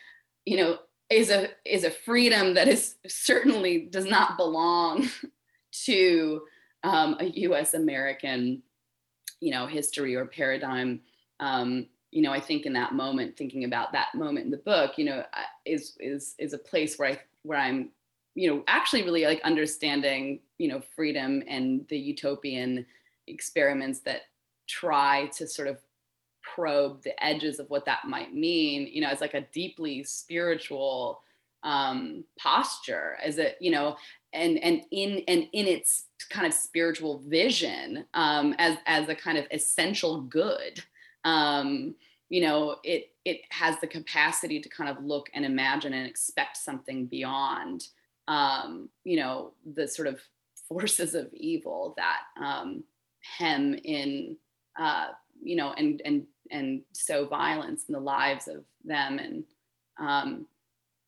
you know, is a is a freedom that is certainly does not belong to um, a U.S. American, you know, history or paradigm. Um, you know, I think in that moment, thinking about that moment in the book, you know, is is is a place where I where I'm you know actually really like understanding you know freedom and the utopian experiments that try to sort of probe the edges of what that might mean you know as like a deeply spiritual um posture as a you know and and in and in its kind of spiritual vision um, as as a kind of essential good. Um, you know, it it has the capacity to kind of look and imagine and expect something beyond, um, you know, the sort of forces of evil that um, hem in, uh, you know, and and and sow violence in the lives of them and um,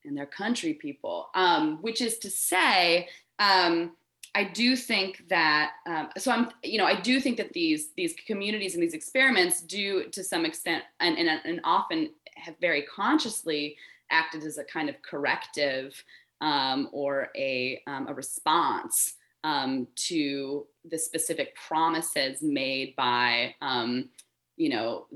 and their country people. Um, which is to say, um, I do think that um, so I'm you know I do think that these these communities and these experiments do to some extent and, and, and often have very consciously acted as a kind of corrective um, or a, um, a response um, to the specific promises made by um, you know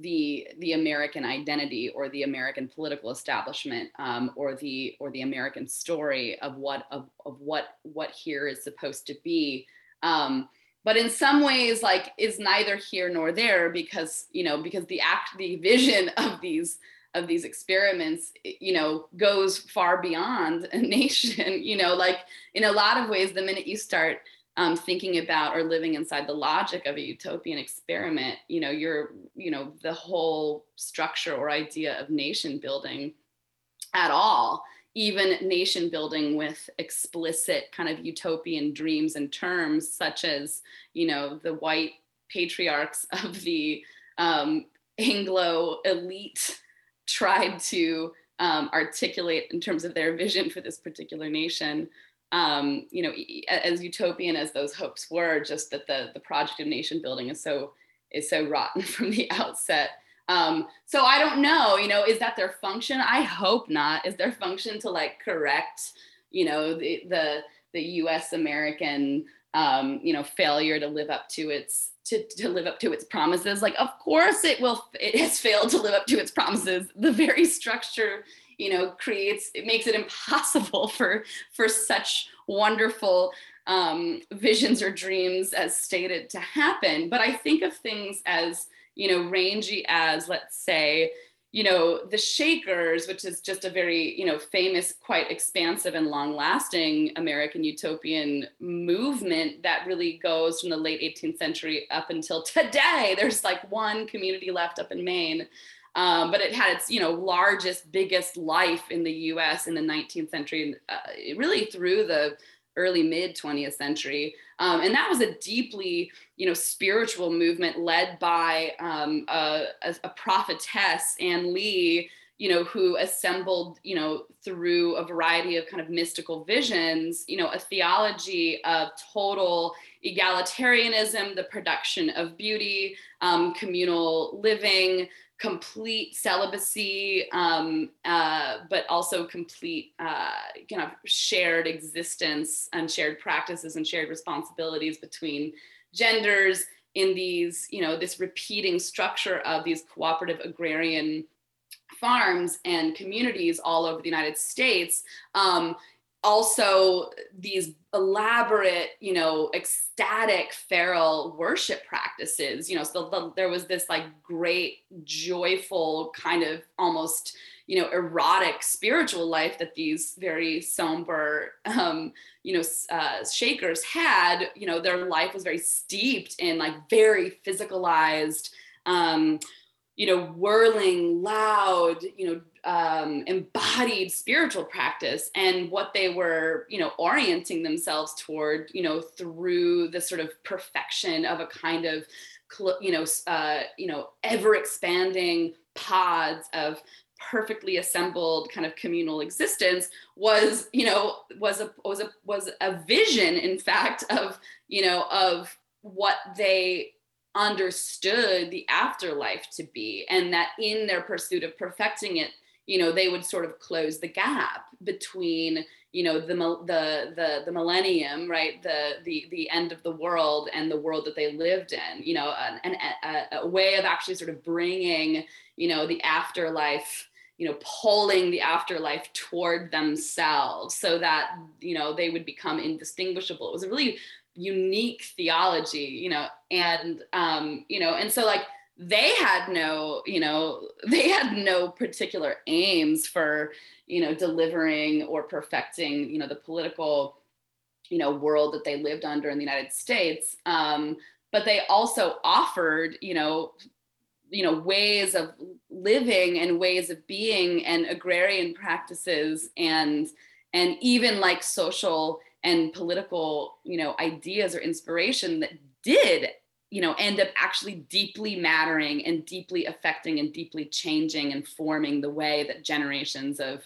the the American identity or the American political establishment um, or the or the American story of what of, of what what here is supposed to be. Um, but in some ways, like is neither here nor there because you know because the act the vision of these of these experiments you know goes far beyond a nation you know like in a lot of ways the minute you start um, thinking about or living inside the logic of a utopian experiment you know you're you know the whole structure or idea of nation building at all even nation building with explicit kind of utopian dreams and terms such as you know the white patriarchs of the um, anglo elite tried to um, articulate in terms of their vision for this particular nation um, you know, as utopian as those hopes were, just that the the project of nation building is so is so rotten from the outset. Um, so I don't know, you know, is that their function? I hope not. Is their function to like correct, you know, the the the U.S. American, um, you know, failure to live up to its to, to live up to its promises? Like, of course it will. It has failed to live up to its promises. The very structure you know creates it makes it impossible for for such wonderful um, visions or dreams as stated to happen but i think of things as you know rangy as let's say you know the shakers which is just a very you know famous quite expansive and long lasting american utopian movement that really goes from the late 18th century up until today. There's like one community left up in maine um, but it had its you know largest biggest life in the us in the 19th century uh, really through the early mid 20th century. Um, and that was a deeply you know spiritual movement led by um, a, a, prophetess ann lee you know who assembled you know through a variety of kind of mystical visions you know a theology of total egalitarianism the production of beauty um, communal living complete celibacy, um, uh, but also complete uh, kind of shared existence and shared practices and shared responsibilities between genders in these, you know, this repeating structure of these cooperative agrarian farms and communities all over the United States. Um, also these elaborate you know ecstatic feral worship practices you know so the, there was this like great joyful kind of almost you know erotic spiritual life that these very somber um, you know uh, shakers had. You know their life was very steeped in like very physicalized um, you know whirling loud you know um, embodied spiritual practice and what they were you know orienting themselves toward you know through the sort of perfection of a kind of you know uh, you know ever expanding pods of perfectly assembled kind of communal existence was you know was a was a was a vision in fact of you know of what they understood the afterlife to be and that in their pursuit of perfecting it you know they would sort of close the gap between you know the the the, the millennium right the the the end of the world and the world that they lived in you know an, a, a way of actually sort of bringing you know the afterlife you know pulling the afterlife toward themselves so that you know they would become indistinguishable. It was a really unique theology you know and um you know and so like they had no you know they had no particular aims for you know delivering or perfecting you know the political you know world that they lived under in the united states. Um, but they also offered you know you know ways of living and ways of being and agrarian practices and and even like social and political you know ideas or inspiration that did you know end up actually deeply mattering and deeply affecting and deeply changing and forming the way that generations of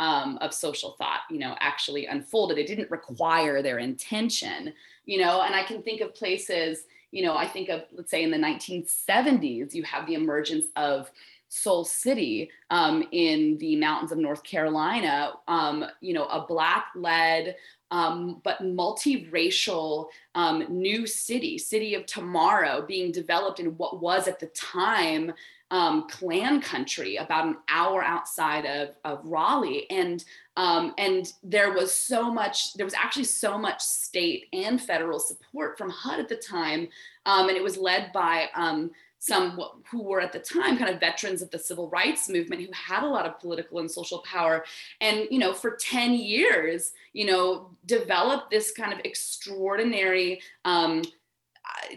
um, of social thought you know actually unfolded. It didn't require their intention you know and i can think of places you know i think of let's say in the 1970s you have the emergence of Soul City um, in the mountains of North Carolina, um, you know, a Black led um, but multiracial um, new city, city of tomorrow, being developed in what was at the time um, Klan country, about an hour outside of, of Raleigh, and um, and there was so much. There was actually so much state and federal support from HUD at the time, um, and it was led by um, some who were at the time kind of veterans of the civil rights movement who had a lot of political and social power and you know for 10 years you know developed this kind of extraordinary um,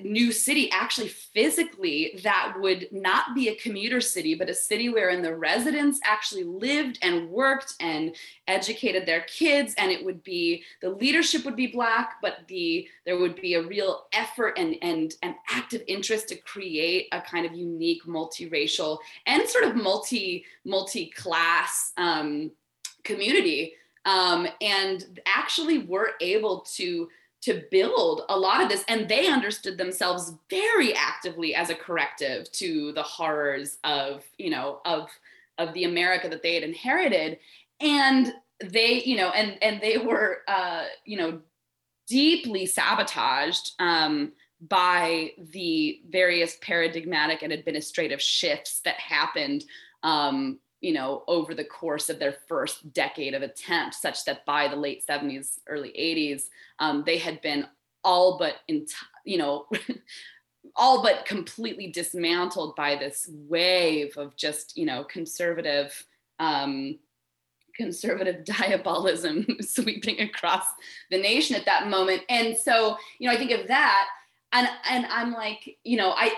new city actually physically that would not be a commuter city but a city wherein the residents actually lived and worked and educated their kids and it would be the leadership would be black but the there would be a real effort and and an active interest to create a kind of unique multiracial and sort of multi multi-class um, community. Um, and actually were able to to build a lot of this and they understood themselves very actively as a corrective to the horrors of you know of of the america that they had inherited. And they you know and and they were uh you know deeply sabotaged um by the various paradigmatic and administrative shifts that happened um, you know, over the course of their first decade of attempt, such that by the late 70s, early 80s, um, they had been all but, you know, all but completely dismantled by this wave of just, you know, conservative, um, conservative diabolism sweeping across the nation at that moment. And so, you know, I think of that and and i'm like you know i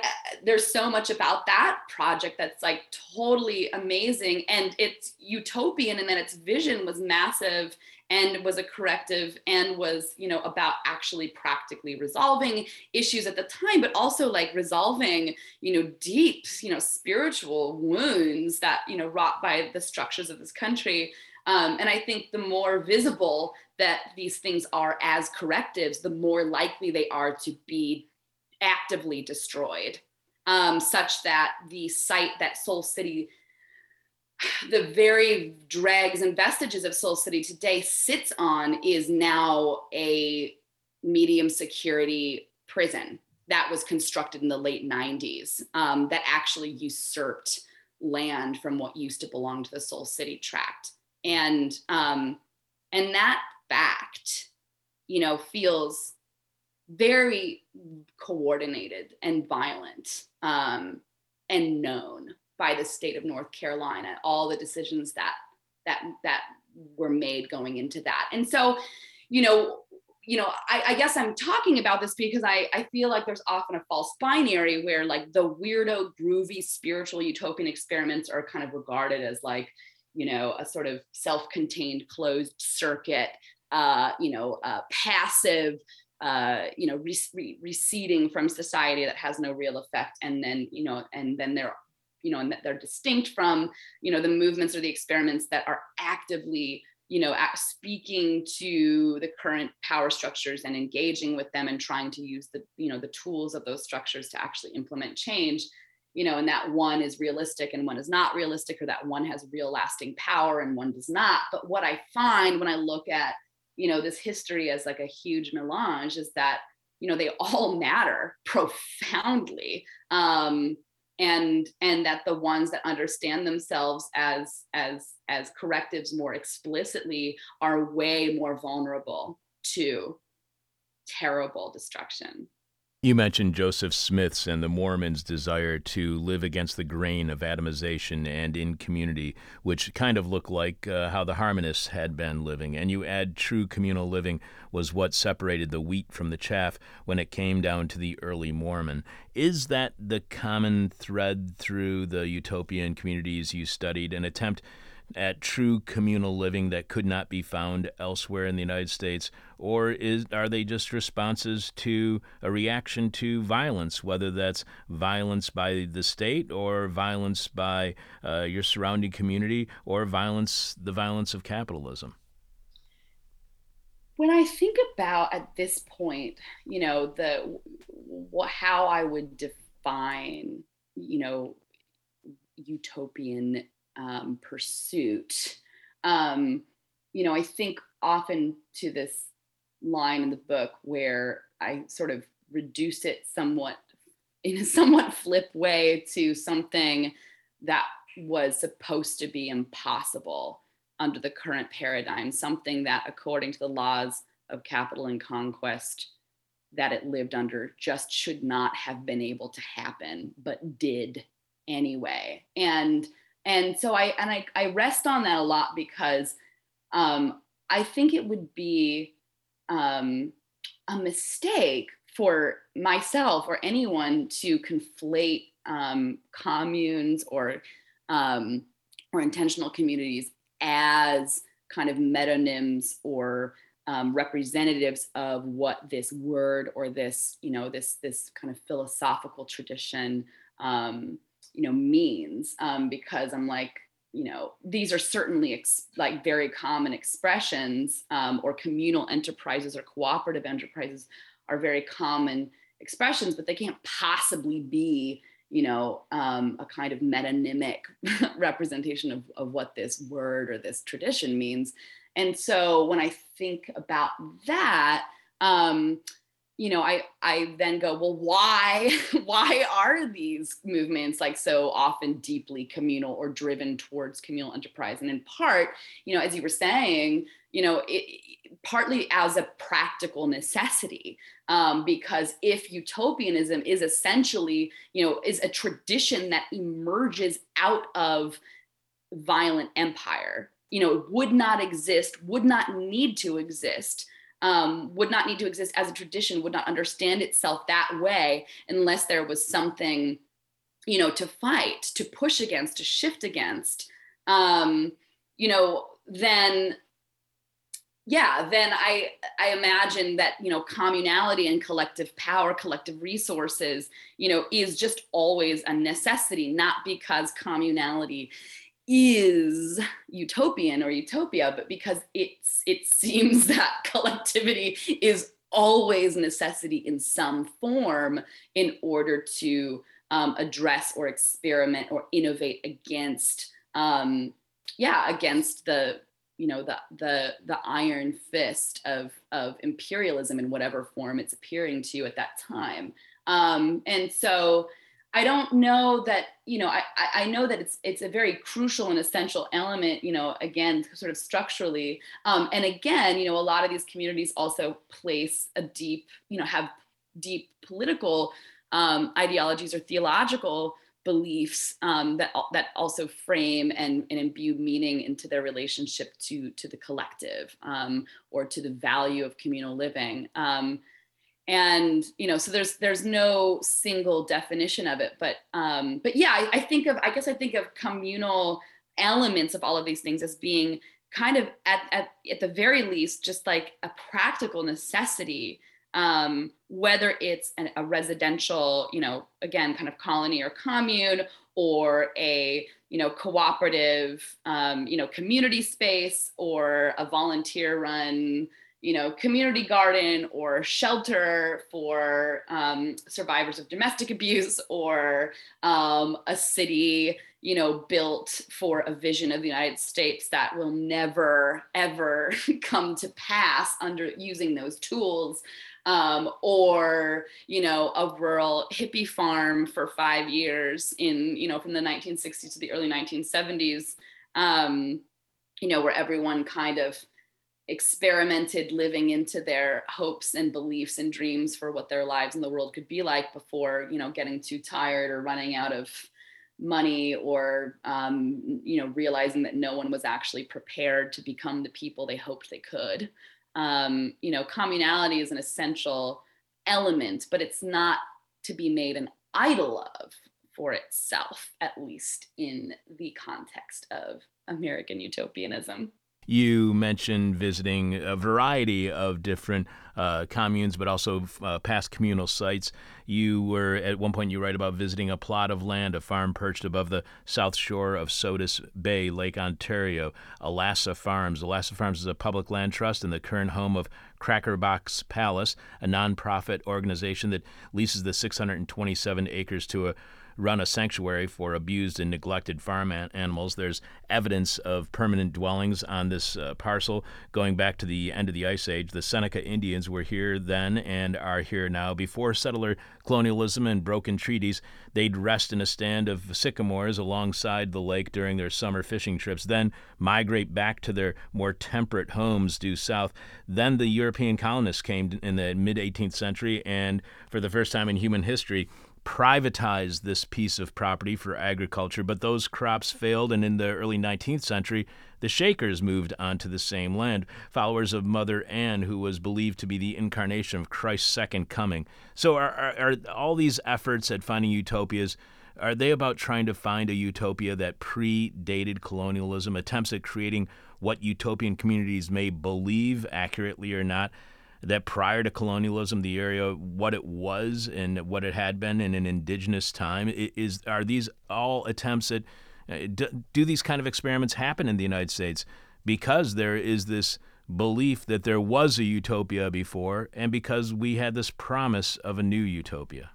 there's so much about that project that's like totally amazing. And it's utopian and then its vision was massive and was a corrective and was you know about actually practically resolving issues at the time but also like resolving you know deep you know spiritual wounds that you know wrought by the structures of this country. Um, and I think the more visible that these things are as correctives, the more likely they are to be actively destroyed, um, such that the site that Soul City, the very dregs and vestiges of Soul City today sits on, is now a medium security prison that was constructed in the late 90s um, that actually usurped land from what used to belong to the Soul City tract. And um, and that fact you know feels very coordinated and violent um, and known by the state of north carolina all the decisions that that that were made going into that. And so you know you know I, I, guess i'm talking about this because I, I feel like there's often a false binary where like the weirdo groovy spiritual utopian experiments are kind of regarded as like you know, a sort of self-contained closed circuit, uh, you know, uh, passive, uh, you know, re- re- receding from society that has no real effect. And then, you know, and then they're, you know, and that they're distinct from, you know, the movements or the experiments that are actively you know speaking to the current power structures and engaging with them and trying to use the you know the tools of those structures to actually implement change you know, and that one is realistic and one is not realistic, or that one has real lasting power and one does not. But what I find when I look at, you know, this history as like a huge melange is that, you know, they all matter profoundly. Um, and and that the ones that understand themselves as as as correctives more explicitly are way more vulnerable to terrible destruction
You mentioned Joseph Smith's and the Mormons' desire to live against the grain of atomization and in community, which kind of looked like uh, how the Harmonists had been living. And you add true communal living was what separated the wheat from the chaff when it came down to the early Mormon. Is that the common thread through the utopian communities you studied, an attempt at true communal living that could not be found elsewhere in the United States, or is are they just responses to a reaction to violence, whether that's violence by the state or violence by uh, your surrounding community or violence the violence of capitalism?
When I think about at this point, you know, the how I would define, you know, utopian um, pursuit. Um, you know, I think often to this line in the book where I sort of reduce it somewhat in a somewhat flip way to something that was supposed to be impossible under the current paradigm, something that, according to the laws of capital and conquest that it lived under, just should not have been able to happen, but did anyway. And and so i and i, I rest on that a lot because um, i think it would be um, a mistake for myself or anyone to conflate um, communes or um, or intentional communities as kind of metonyms or um, representatives of what this word or this you know this this kind of philosophical tradition um, you know means. Um, because i'm like you know these are certainly ex- like very common expressions um, or communal enterprises or cooperative enterprises are very common expressions but they can't possibly be you know um, a kind of metonymic representation of, of what this word or this tradition means. And so when i think about that um, you know i i then go well why why are these movements like so often deeply communal or driven towards communal enterprise? And in part you know as you were saying you know it, partly as a practical necessity um, because if utopianism is essentially you know is a tradition that emerges out of violent empire you know it would not exist would not need to exist um, would not need to exist as a tradition, would not understand itself that way unless there was something, you know, to fight, to push against, to shift against. Um, you know, then yeah then i i imagine that you know communality and collective power collective resources you know is just always a necessity not because communality is utopian or utopia, but because it's it seems that collectivity is always necessity in some form in order to um, address or experiment or innovate against um, yeah against the you know the the the iron fist of of imperialism in whatever form it's appearing to you at that time. Um, and so I don't know that, you know, I, I know that it's it's a very crucial and essential element, you know, again, sort of structurally. Um, and again, you know, a lot of these communities also place a deep, you know, have deep political um, ideologies or theological beliefs um, that that also frame and, and imbue meaning into their relationship to to the collective um, or to the value of communal living. And you know so there's there's no single definition of it but um but yeah I, I, think of i guess i think of communal elements of all of these things as being kind of at at, at the very least just like a practical necessity um whether it's an, a residential you know again kind of colony or commune or a you know cooperative um, you know community space or a volunteer run you know, community garden or shelter for um, survivors of domestic abuse or um, a city, you know, built for a vision of the United States that will never, ever come to pass under using those tools. Um, or you know a rural hippie farm for five years in you know from the 1960s to the early 1970s um, you know where everyone kind of experimented living into their hopes and beliefs and dreams for what their lives in the world could be like before you know getting too tired or running out of money or um, you know realizing that no one was actually prepared to become the people they hoped they could. Um, you know communality is an essential element but it's not to be made an idol of for itself at least in the context of american utopianism
you mentioned visiting a variety of different uh, communes, but also uh, past communal sites. You were at one point you write about visiting a plot of land, a farm perched above the south shore of Sodus Bay, Lake Ontario, Alasa Farms. Alasa Farms is a public land trust and the current home of Crackerbox Palace, a nonprofit organization that leases the 627 acres to a run a sanctuary for abused and neglected farm an- animals. There's evidence of permanent dwellings on this uh, parcel going back to the end of the Ice Age. The Seneca Indians were here then and are here now. Before settler colonialism and broken treaties, they'd rest in a stand of sycamores alongside the lake during their summer fishing trips, then migrate back to their more temperate homes due south. Then the European colonists came in the mid 18th century, and for the first time in human history, privatized this piece of property for agriculture, but those crops failed, and in the early 19th century, the Shakers moved onto the same land, followers of Mother Ann, who was believed to be the incarnation of Christ's second coming. So, are, are, are all these efforts at finding utopias? Are they about trying to find a utopia that predated colonialism, attempts at creating what utopian communities may believe accurately or not? That prior to colonialism, the area, what it was and what it had been in an indigenous time, is are these all attempts at uh, do these kind of experiments happen in the United States because there is this belief that there was a utopia before and because we had this promise of a new utopia?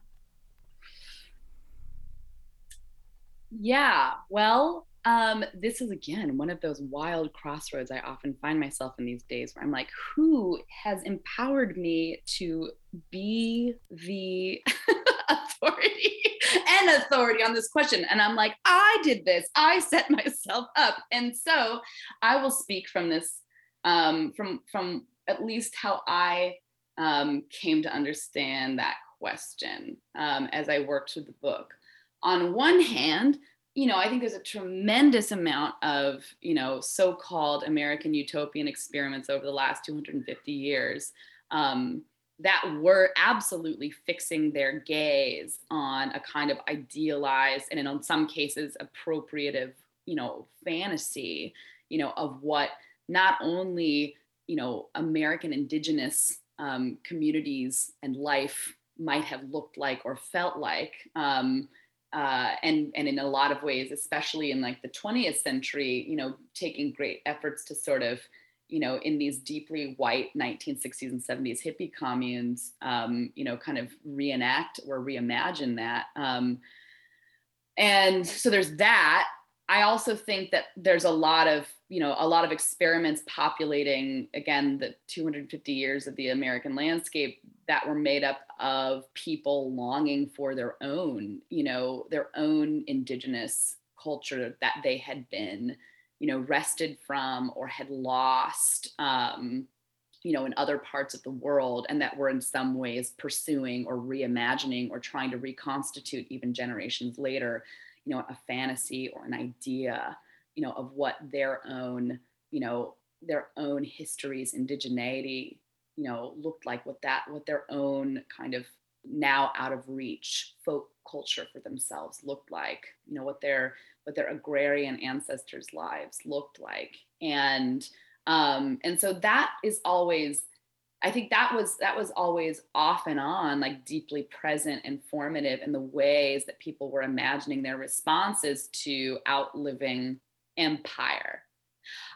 Yeah, well, um, this is again one of those wild crossroads I often find myself in these days where I'm like, who has empowered me to be the authority and authority on this question? And I'm like, I did this, I set myself up. And so I will speak from this, um, from from at least how I um, came to understand that question um, as I worked through the book. On one hand, you know, I think there's a tremendous amount of, you know, so-called American utopian experiments over the last 250 years um, that were absolutely fixing their gaze on a kind of idealized and in some cases appropriative, you know, fantasy, you know, of what not only, you know, American indigenous um, communities and life might have looked like or felt like. Um, uh, and and in a lot of ways, especially in like the 20th century, you know, taking great efforts to sort of, you know, in these deeply white 1960s and 70s hippie communes, um, you know, kind of reenact or reimagine that. Um, and so there's that. I also think that there's a lot of, you know, a lot of experiments populating again the 250 years of the American landscape that were made up of people longing for their own, you know, their own indigenous culture that they had been, you know, wrested from or had lost, um, you know, in other parts of the world, and that were in some ways pursuing or reimagining or trying to reconstitute even generations later you know a fantasy or an idea you know of what their own you know their own histories indigeneity you know looked like what that what their own kind of now out of reach folk culture for themselves looked like you know what their what their agrarian ancestors lives looked like. And um and so that is always I think that was that was always off and on, like deeply present and formative in the ways that people were imagining their responses to outliving empire.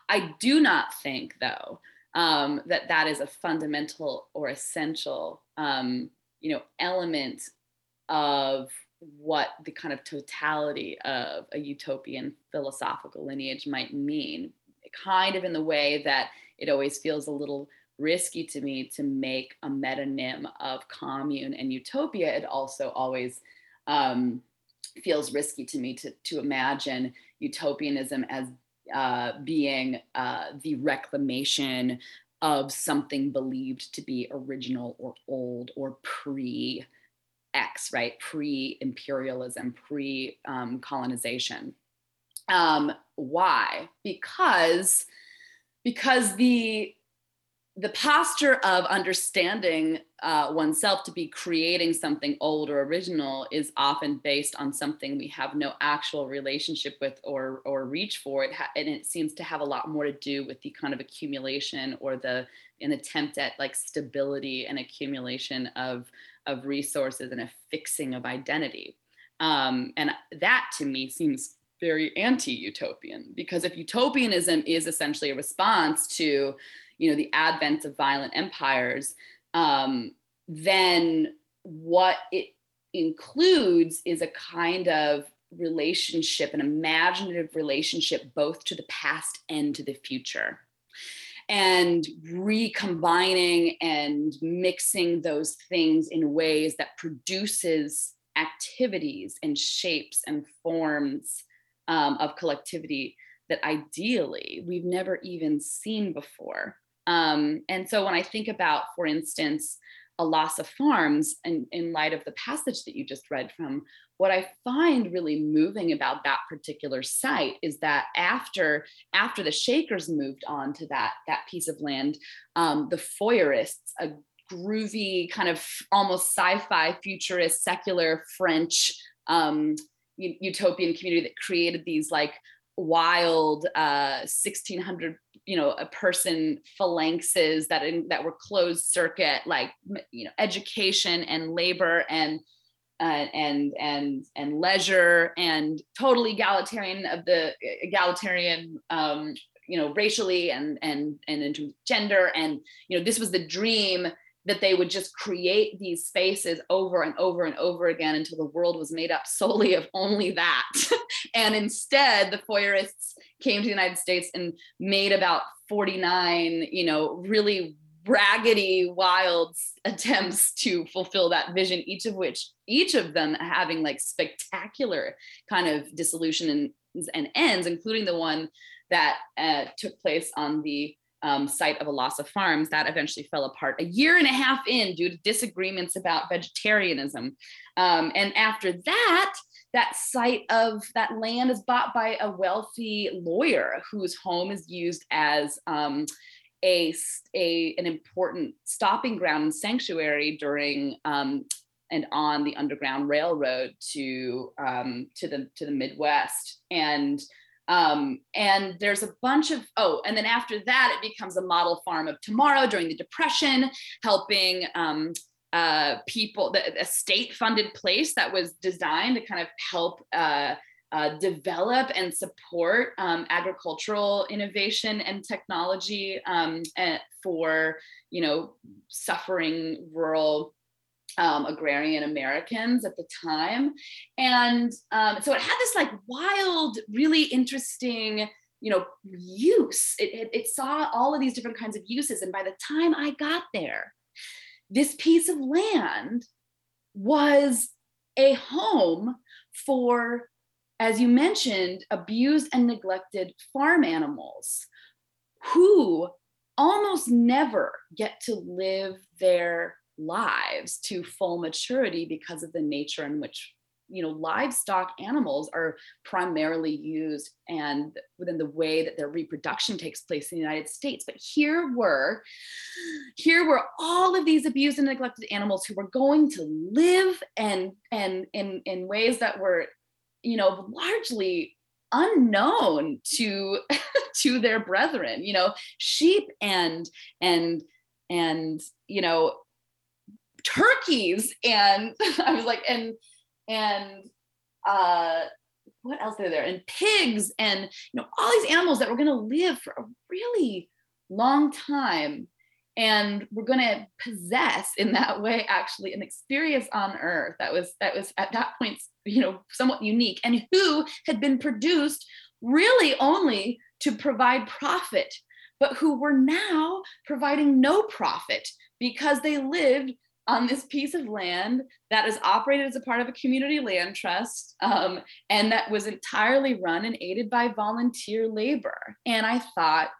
I do not think, though, um, that that is a fundamental or essential, um, you know, element of what the kind of totality of a utopian philosophical lineage might mean. Kind of in the way that it always feels a little risky to me to make a metonym of commune and utopia. It also always um, feels risky to me to, to imagine utopianism as uh, being uh, the reclamation of something believed to be original or old or pre X, right? Pre imperialism, pre um, colonization. Um, why? Because because the the posture of understanding uh, oneself to be creating something old or original is often based on something we have no actual relationship with or or reach for. It ha- and it seems to have a lot more to do with the kind of accumulation or the an attempt at like stability and accumulation of of resources and a fixing of identity. Um, and that to me seems very anti-utopian because if utopianism is essentially a response to you know the advent of violent empires um, then what it includes is a kind of relationship an imaginative relationship both to the past and to the future. And recombining and mixing those things in ways that produces activities and shapes and forms um, of collectivity that ideally we've never even seen before um, and so when I think about, for instance, Alasa Farms, and in light of the passage that you just read from, what I find really moving about that particular site is that after after the Shakers moved on to that that piece of land, um, the Fourierists, a groovy kind of almost sci-fi futurist secular French um, utopian community that created these like wild uh 1600 you know a person phalanxes that in, that were closed circuit like you know education and labor and uh, and and and leisure and totally egalitarian of the egalitarian um you know racially and and and in terms of gender. And you know this was the dream that they would just create these spaces over and over and over again until the world was made up solely of only that. and instead, the Fourierists came to the United States and made about 49, you know, really raggedy, wild attempts to fulfill that vision, each of which, each of them having like spectacular kind of dissolution and, and ends, including the one that uh, took place on the um, site of Alasa Farms, that eventually fell apart a year and a half in due to disagreements about vegetarianism. Um, and after that, that site of that land is bought by a wealthy lawyer whose home is used as um, a, a, an important stopping ground and sanctuary during um, and on the Underground Railroad to um, to the to the Midwest. And um, and there's a bunch of, oh, and then after that, it becomes a model farm of tomorrow during the Depression, helping um, uh, people, the, a state funded place that was designed to kind of help uh, uh, develop and support um, agricultural innovation and technology um, and for, you know, suffering rural um, agrarian Americans at the time. And um, so it had this like wild, really interesting, you know, use. It, it, it saw all of these different kinds of uses. And by the time I got there, this piece of land was a home for, as you mentioned, abused and neglected farm animals who almost never get to live their lives to full maturity because of the nature in which you know livestock animals are primarily used and within the way that their reproduction takes place in the united states. But here were here were all of these abused and neglected animals who were going to live and and in in ways that were you know largely unknown to to their brethren you know sheep and and and you know turkeys and I was like, and and uh what else are there? And pigs and you know, all these animals that were gonna live for a really long time and we're going to possess in that way actually an experience on earth that was that was at that point you know somewhat unique and who had been produced really only to provide profit but who were now providing no profit because they lived on this piece of land that is operated as a part of a community land trust um, and that was entirely run and aided by volunteer labor. And I thought,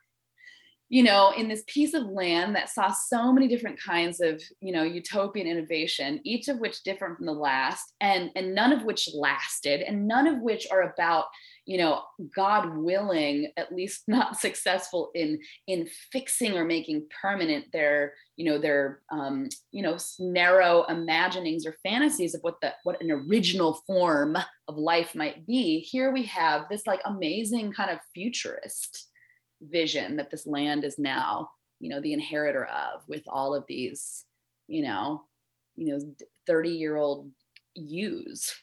you know, in this piece of land that saw so many different kinds of, you know, utopian innovation, each of which different from the last, and and none of which lasted, and none of which are about, you know, God willing, at least not successful in in fixing or making permanent their, you know, their, um, you know, narrow imaginings or fantasies of what the what an original form of life might be. Here we have this like amazing kind of futurist vision that this land is now you know the inheritor of with all of these you know you know 30 year old ewes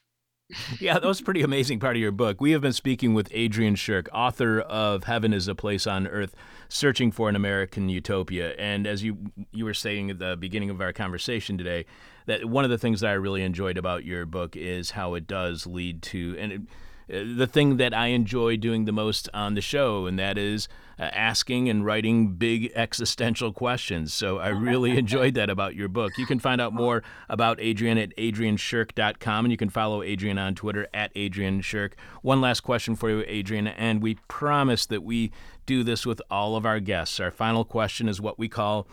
yeah, that was a pretty amazing part of your book. We have been speaking with Adrian Shirk, author of Heaven is a Place on Earth, Searching for an American Utopia. And as you you were saying at the beginning of our conversation today, that one of the things that I really enjoyed about your book is how it does lead to and it, the thing that I enjoy doing the most on the show, and that is uh, asking and writing big existential questions. So I really enjoyed that about your book. You can find out more about Adrian at adrianshirk.com, and you can follow Adrian on Twitter at Adrian Shirk. One last question for you, Adrian, and we promise that we do this with all of our guests. Our final question is what we call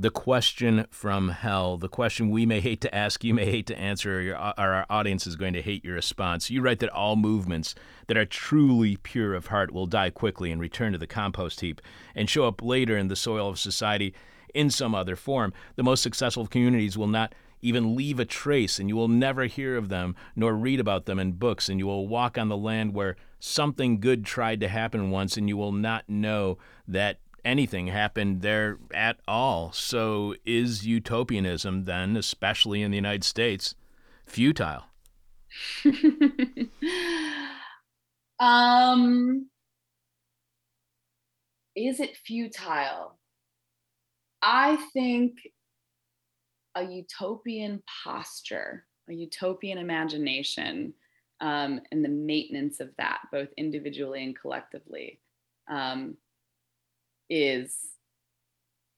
the question from hell, the question we may hate to ask, you may hate to answer, or, your, or our audience is going to hate your response. You write that all movements that are truly pure of heart will die quickly and return to the compost heap and show up later in the soil of society in some other form. The most successful communities will not even leave a trace, and you will never hear of them nor read about them in books, and you will walk on the land where something good tried to happen once, and you will not know that anything happened there at all. So is utopianism then, especially in the United States, futile?
um is it futile? I think a utopian posture, a utopian imagination, um, and the maintenance of that, both individually and collectively, um, is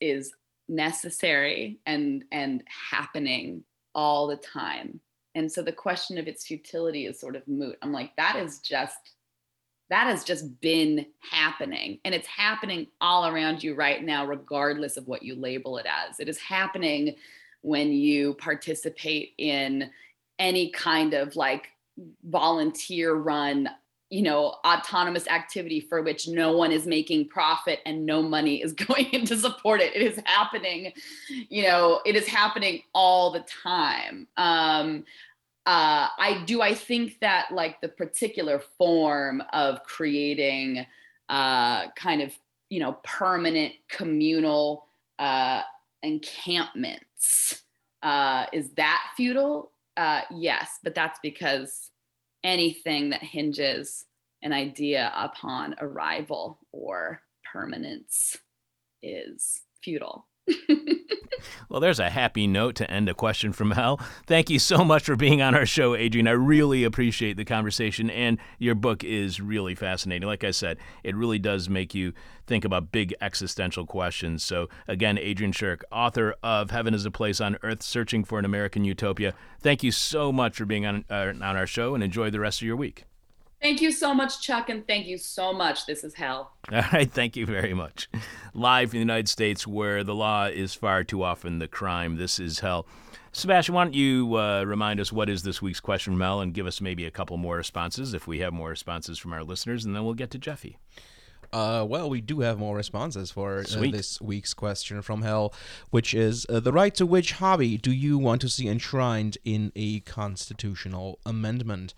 is necessary and and happening all the time. And so the question of its futility is sort of moot. I'm like that is just that has just been happening. And it's happening all around you right now regardless of what you label it as. It is happening when you participate in any kind of like volunteer run you know autonomous activity for which no one is making profit and no money is going in to support it. It is happening you know it is happening all the time. Um uh i do i think that like the particular form of creating uh kind of you know permanent communal uh encampments uh is that futile? Uh yes but that's because anything that hinges an idea upon arrival or permanence is futile.
well, there's a happy note to end a question from hell. Thank you so much for being on our show, Adrian. I really appreciate the conversation, and your book is really fascinating. Like I said, it really does make you think about big existential questions. So, again, Adrian Shirk, author of Heaven is a Place on Earth Searching for an American Utopia. Thank you so much for being on, uh, on our show, and enjoy the rest of your week.
Thank you so much, Chuck, and thank you so much. This is hell.
All right, thank you very much. Live in the United States, where the law is far too often the crime, this is hell. Sebastian, why don't you uh, remind us what is this week's question Mel, and give us maybe a couple more responses if we have more responses from our listeners, and then we'll get to Jeffy.
Uh, well, we do have more responses for uh, this week's question from hell, which is uh, the right to which hobby do you want to see enshrined in a constitutional amendment?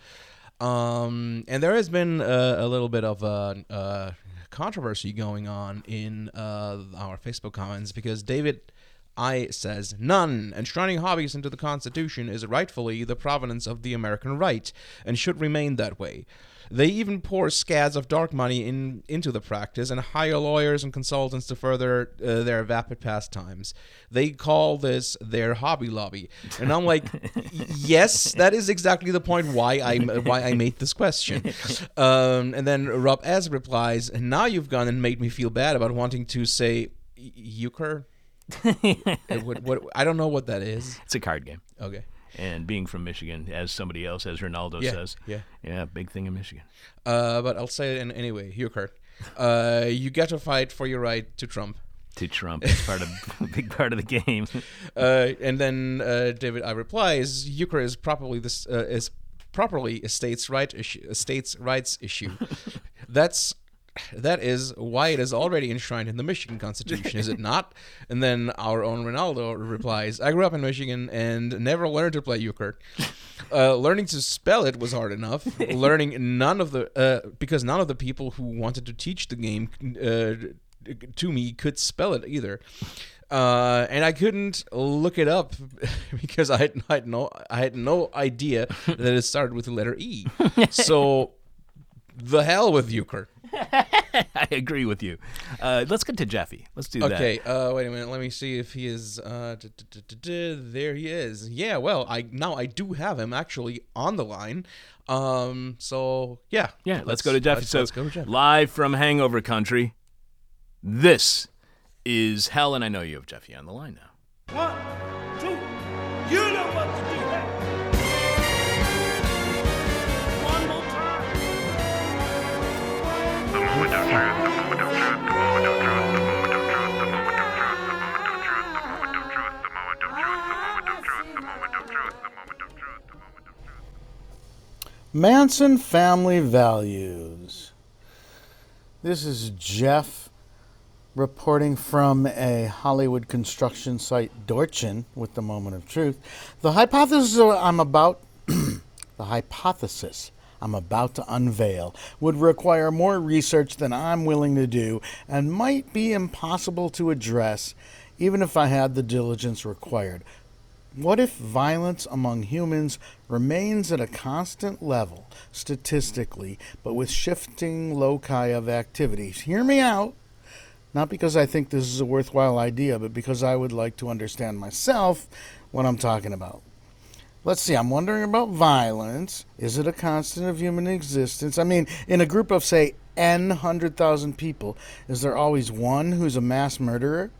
Um, and there has been a, a little bit of a, a, controversy going on in uh, our Facebook comments because David I says none. Enshrining hobbies into the Constitution is rightfully the provenance of the American right and should remain that way. They even pour scads of dark money in, into the practice and hire lawyers and consultants to further uh, their vapid pastimes. They call this their hobby lobby, and I'm like, yes, that is exactly the point why I why I made this question. Um, and then Rob S replies, And "Now you've gone and made me feel bad about wanting to say euchre." what, what, I don't know what that is.
It's a card game.
Okay
and being from Michigan, as somebody else, as Ronaldo
yeah,
says.
Yeah.
Yeah, big thing in Michigan.
Uh, but I'll say it in anyway. Euchre. uh, you get to fight for your right to Trump.
To Trump, it's part of a big part of the game.
Uh, and then uh, David I replies, euchre is properly this uh, is properly a states' right issue, a states' rights issue. That's that is why it is already enshrined in the Michigan Constitution, is it not? And then our own Ronaldo replies, I grew up in Michigan and never learned to play euchre. Uh, learning to spell it was hard enough. learning none of the uh, because none of the people who wanted to teach the game uh, to me could spell it either. Uh, and I couldn't look it up because I had, I had no I had no idea that it started with the letter E. So the hell with euchre.
I agree with you. Uh, let's get to Jeffy. Let's do that.
Okay, uh, wait a minute. Let me see if he is. Uh, duh, duh, duh, duh, duh. there he is. Yeah. Well, I now I do have him actually on the line. Um. So yeah.
Yeah, let's, go to Jeffy.
Let's,
so
let's go to Jeffy.
live from Hangover Country, this is hell, and I know you have Jeffy on the line now.
One,
Manson family values. This is Jeff reporting from a Hollywood construction site, Dorchin, with the moment of truth. The hypothesis I'm about, the hypothesis I'm about to unveil, would require more research than I'm willing to do and might be impossible to address, even if I had the diligence required. What if violence among humans remains at a constant level, statistically, but with shifting loci of activities? Hear me out. Not because I think this is a worthwhile idea, but because I would like to understand myself what I'm talking about. Let's see, I'm wondering about violence. Is it a constant of human existence? I mean, in a group of, say, N hundred thousand people, is there always one who's a mass murderer?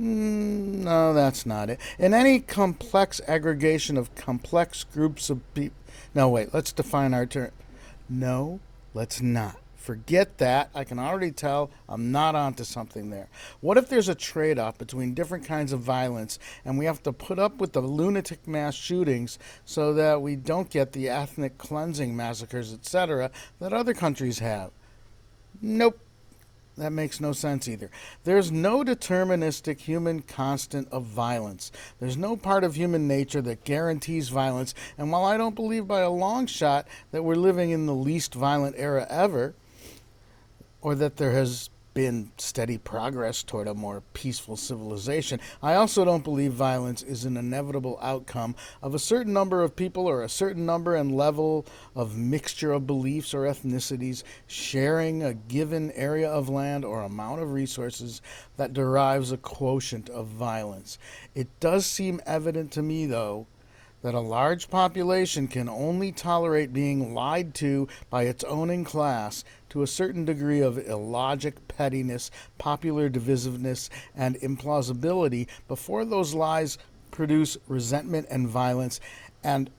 Mm, no, that's not it. In any complex aggregation of complex groups of people. No, wait, let's define our term. No, let's not. Forget that. I can already tell I'm not onto something there. What if there's a trade off between different kinds of violence and we have to put up with the lunatic mass shootings so that we don't get the ethnic cleansing massacres, etc., that other countries have? Nope. That makes no sense either. There's no deterministic human constant of violence. There's no part of human nature that guarantees violence. And while I don't believe by a long shot that we're living in the least violent era ever, or that there has been steady progress toward a more peaceful civilization. I also don't believe violence is an inevitable outcome of a certain number of people or a certain number and level of mixture of beliefs or ethnicities sharing a given area of land or amount of resources that derives a quotient of violence. It does seem evident to me, though, that a large population can only tolerate being lied to by its owning class to a certain degree of illogic, pettiness, popular divisiveness, and implausibility before those lies produce resentment and violence. And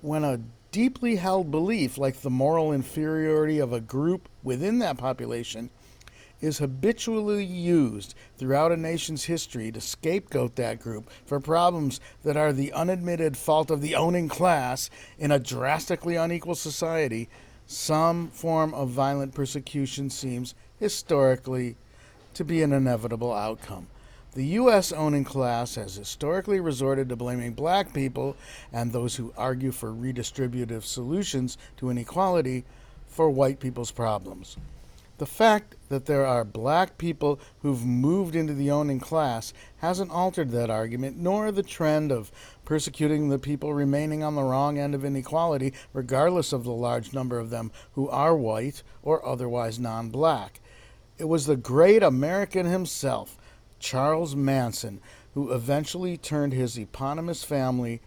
when a deeply held belief, like the moral inferiority of a group within that population, is habitually used throughout a nation's history to scapegoat that group for problems that are the unadmitted fault of the owning class in a drastically unequal society, some form of violent persecution seems historically to be an inevitable outcome. The U.S. owning class has historically resorted to blaming black people and those who argue for redistributive solutions to inequality for white people's problems. The fact that there are black people who've moved into the owning class hasn't altered that argument, nor the trend of persecuting the people remaining on the wrong end of inequality, regardless of the large number of them who are white or otherwise non black. It was the great American himself, Charles Manson, who eventually turned his eponymous family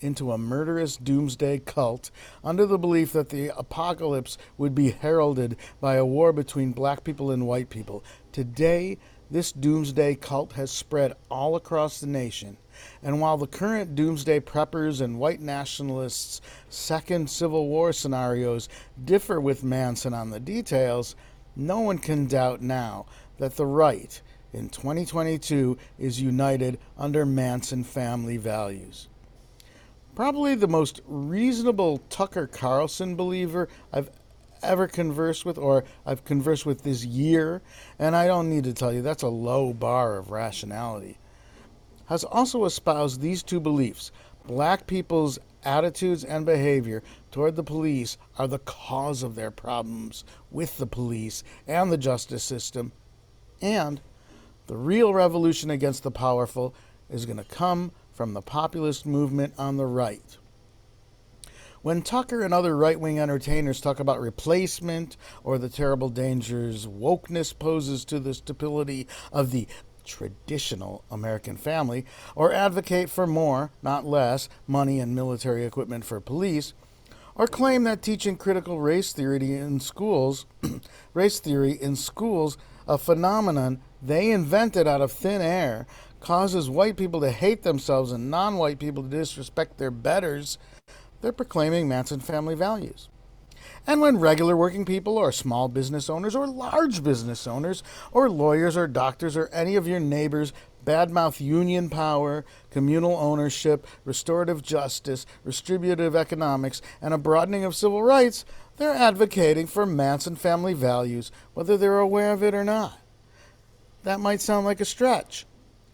into a murderous doomsday cult under the belief that the apocalypse would be heralded by a war between black people and white people. Today, this doomsday cult has spread all across the nation. And while the current doomsday preppers and white nationalists' second Civil War scenarios differ with Manson on the details, no one can doubt now that the right in 2022 is united under Manson family values. Probably the most reasonable Tucker Carlson believer I've ever conversed with or I've conversed with this year, and I don't need to tell you that's a low bar of rationality, has also espoused these two beliefs. Black people's attitudes and behavior toward the police are the cause of their problems with the police and the justice system, and the real revolution against the powerful is going to come from the populist movement on the right. When Tucker and other right wing entertainers talk about replacement or the terrible dangers wokeness poses to the stability of the traditional American family, or advocate for more, not less, money and military equipment for police, or claim that teaching critical race theory in schools, race theory in schools, a phenomenon they invented out of thin air, causes white people to hate themselves and non-white people to disrespect their betters, they're proclaiming Manson family values. And when regular working people, or small business owners, or large business owners, or lawyers, or doctors, or any of your neighbors badmouth union power, communal ownership, restorative justice, distributive economics, and a broadening of civil rights, they're advocating for Manson family values, whether they're aware of it or not. That might sound like a stretch.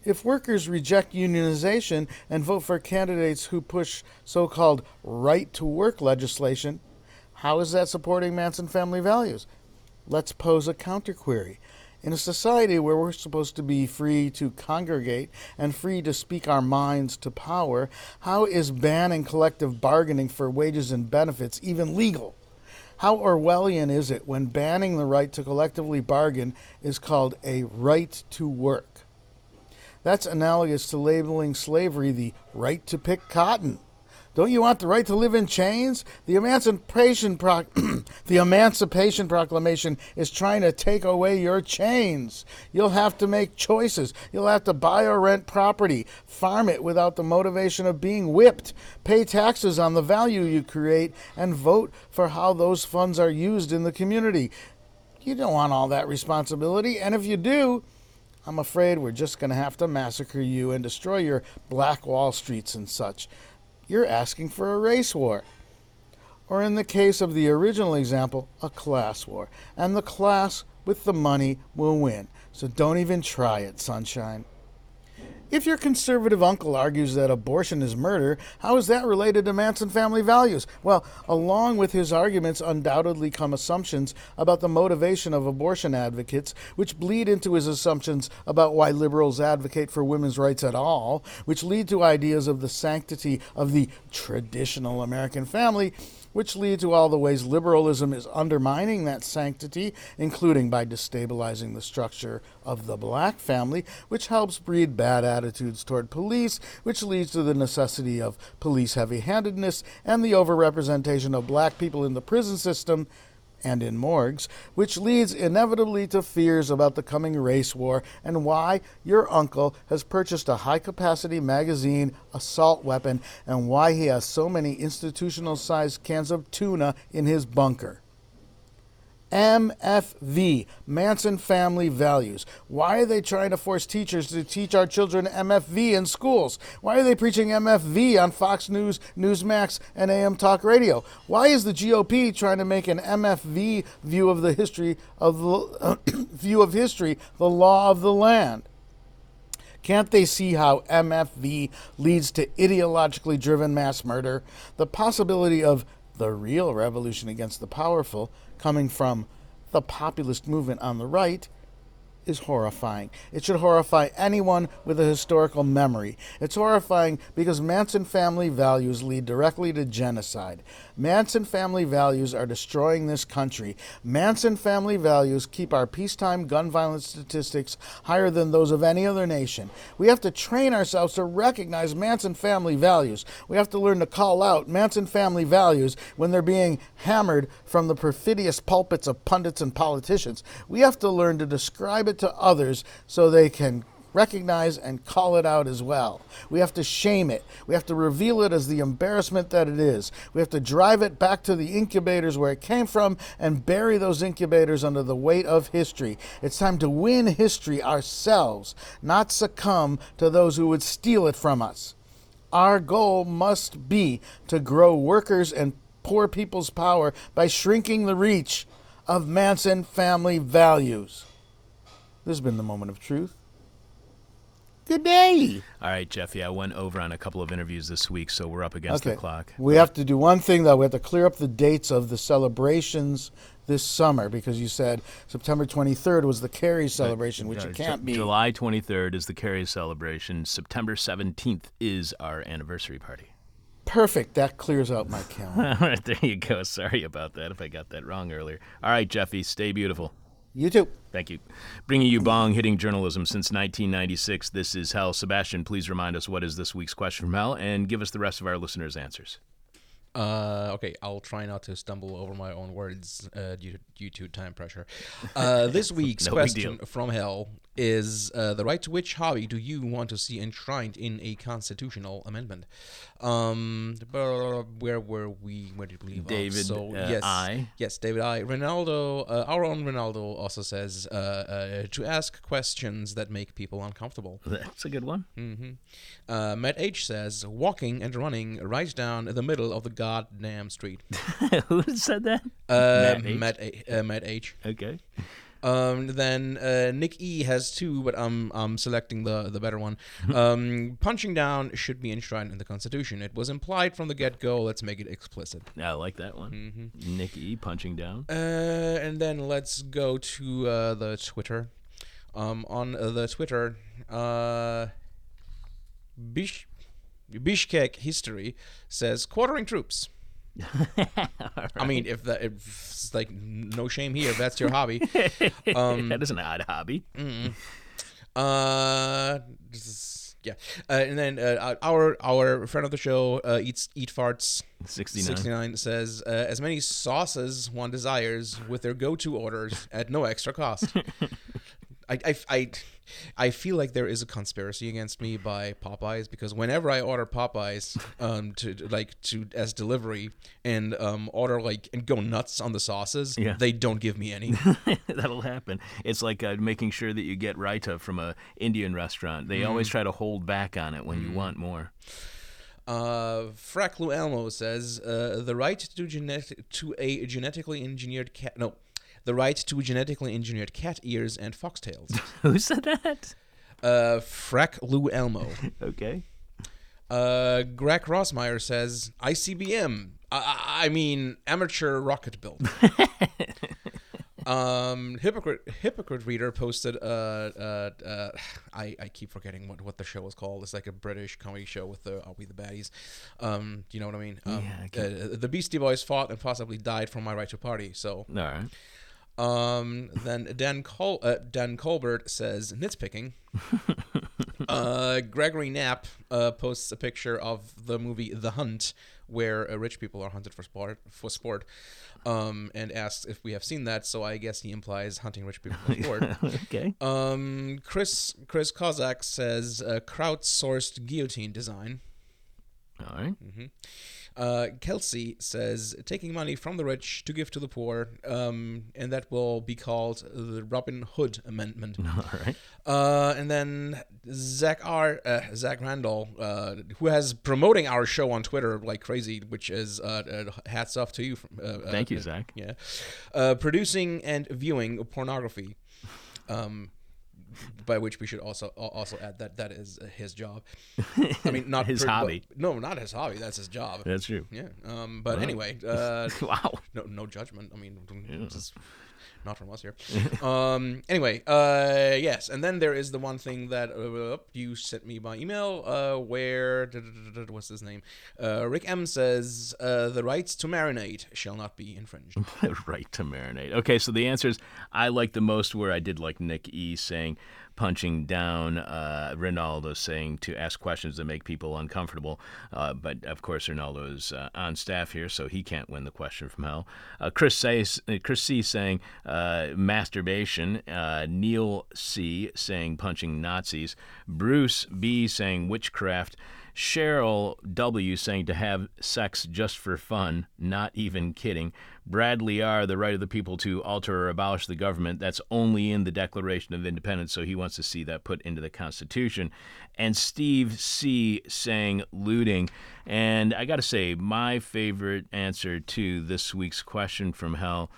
If workers reject unionization and vote for candidates who push so called right to work legislation, how is that supporting Manson family values? Let's pose a counterquery. In a society where we're supposed to be free to congregate and free to speak our minds to power, how is banning collective bargaining for wages and benefits even legal? How Orwellian is it when banning the right to collectively bargain is called a right to work? That's analogous to labeling slavery the right to pick cotton. Don't you want the right to live in chains? The Emancipation Pro- the Emancipation Proclamation is trying to take away your chains. You'll have to make choices. You'll have to buy or rent property, farm it without the motivation of being whipped, pay taxes on the value you create, and vote for how those funds are used in the community. You don't want all that responsibility, and if you do, I'm afraid we're just going to have to massacre you and destroy your black wall streets and such. You're asking for a race war. Or in the case of the original example, a class war. And the class with the money will win. So don't even try it, sunshine. If your conservative uncle argues that abortion is murder, how is that related to Manson family values? Well, along with his arguments undoubtedly come assumptions about the motivation of abortion advocates, which bleed into his assumptions about why liberals advocate for women's rights at all, which lead to ideas of the sanctity of the traditional American family, which lead to all the ways liberalism is undermining that sanctity, including by destabilizing the structure of the black family, which helps breed bad attitudes toward police, which leads to the necessity of police heavy handedness and the overrepresentation of black people in the prison system and in morgues, which leads inevitably to fears about the coming race war and why your uncle has purchased a high capacity magazine assault weapon and why he has so many institutional sized cans of tuna in his bunker. MFV, Manson Family Values. Why are they trying to force teachers to teach our children MFV in schools? Why are they preaching MFV on Fox News, Newsmax, and AM Talk Radio? Why is the GOP trying to make an MFV view of the history of the view of history the law of the land? Can't they see how MFV leads to ideologically driven mass murder? The possibility of the real revolution against the powerful coming from the populist movement on the right is horrifying. It should horrify anyone with a historical memory. It's horrifying because Manson family values lead directly to genocide. Manson family values are destroying this country. Manson family values keep our peacetime gun violence statistics higher than those of any other nation. We have to train ourselves to recognize Manson family values. We have to learn to call out Manson family values when they're being hammered from the perfidious pulpits of pundits and politicians. We have to learn to describe it to others so they can recognize and call it out as well. We have to shame it. We have to reveal it as the embarrassment that it is. We have to drive it back to the incubators where it came from and bury those incubators under the weight of history. It's time to win history ourselves, not succumb to those who would steal it from us. Our goal must be to grow workers and poor people's power by shrinking the reach of Manson family values. This has been the moment of truth. Good day.
All right, Jeffy, I went over on a couple of interviews this week, so we're up against the clock.
We have to do one thing though. We have to clear up the dates of the celebrations this summer because you said September 23rd was the Carrie celebration, which
Uh,
it can't be.
July 23rd is the Carrie celebration. September 17th is our anniversary party.
Perfect. That clears out my calendar.
All right, there you go. Sorry about that if I got that wrong earlier. All right, Jeffy, stay beautiful.
You too.
Thank you. Bringing you bong hitting journalism since 1996. This is Hell. Sebastian, please remind us what is this week's question from Hell and give us the rest of our listeners' answers.
Uh, okay, I'll try not to stumble over my own words uh, due, to, due to time pressure. Uh, this week's
No
question from hell is uh, the right to which hobby do you want to see enshrined in a constitutional amendment? Um, where were we? Where did we leave off?
David,
So
uh,
yes,
I.
yes, David I. Ronaldo, uh, our own Ronaldo also says uh, uh, to ask questions that make people uncomfortable.
That's a good one.
hmm Uh, Matt H says walking and running right down the middle of the goddamn street.
Who said that?
Uh,
Matt H?
Matt, A- uh, Matt H.
Okay.
Um, then uh, Nick E has two, but I'm I'm selecting the the better one. Um, punching down should be enshrined in the Constitution. It was implied from the get go. Let's make it explicit.
Yeah, I like that one.
Mm-hmm.
Nick E punching down.
Uh, and then let's go to uh, the Twitter. Um, on uh, the Twitter, uh, Bish- Bishkek history says quartering troops. I mean, if that if it's like no shame here, if that's your hobby. Um,
that is an odd hobby.
mm Uh, this is- yeah, uh, and then uh, our our friend of the show, uh, eats eat farts.
69.
69 says uh, as many sauces one desires with their go-to orders at no extra cost. I, I, I, I feel like there is a conspiracy against me by Popeyes because whenever I order Popeyes um to like to as delivery and um order like and go nuts on the sauces,
Yeah.
they don't give me any.
That'll happen. It's like uh, making sure that you get raita from a Indian restaurant. They always try to hold back on it when you want more.
Uh, Frack Lou Elmo says uh, the right to genetic to a genetically engineered cat. No, the right to genetically engineered cat ears and foxtails.
Who said that?
Uh, Frack Lou Elmo.
Okay.
Uh, Greg Rossmeyer says ICBM. I, I- mean amateur rocket build. um, hypocrite hypocrite reader posted. Uh, uh, uh, I I keep forgetting what what the show was called. It's like a British comedy show with the Are We the Baddies? Um, do you know what I mean? Um,
Yeah, I
uh, the Beastie Boys fought and possibly died for my right to party. So
All right.
Um, then Dan Col- uh, Dan Colbert says nitpicking. uh, Gregory Knapp uh, posts a picture of the movie The Hunt, where uh, rich people are hunted for sport for sport, um, and asks if we have seen that. So I guess he implies hunting rich people for sport.
Okay.
um, Chris Chris Kozak says uh, crowdsourced guillotine design.
All right.
Uh, Kelsey says taking money from the rich to give to the poor, um, and that will be called the Robin Hood Amendment.
All right.
Uh, and then Zach R. Uh, Zach Randall, uh, who has promoting our show on Twitter like crazy, which is uh, uh, hats off to you. From,
Thank you, Zach.
Yeah, uh, producing and viewing pornography. Um, by which we should also also add that that is his job. I mean, not
His
per- but-
hobby.
no, not his hobby. That's his job.
That's true.
Yeah. Um, but anyway, uh,
Wow.
no, no judgment. I mean, this is not from us here. um, anyway, uh, yes, and then there is the one thing that uh, you sent me by email, uh, where what's his name? Uh, Rick M says uh, the rights to marinate shall not be infringed.
right to marinate. Okay, so the answers I like the most where I did like Nick E saying punching down. Uh, Ronaldo saying to ask questions that make people uncomfortable. Uh, but of course, Ronaldo is uh, on staff here, so he can't win the question from hell. Uh, Chris, says, Chris C saying uh, masturbation. Uh, Neil C saying punching Nazis. Bruce B saying witchcraft. Cheryl W. saying to have sex just for fun, not even kidding. Bradley R. the right of the people to alter or abolish the government. That's only in the Declaration of Independence, so he wants to see that put into the Constitution. And Steve C. saying looting. And I got to say, my favorite answer to this week's question from hell.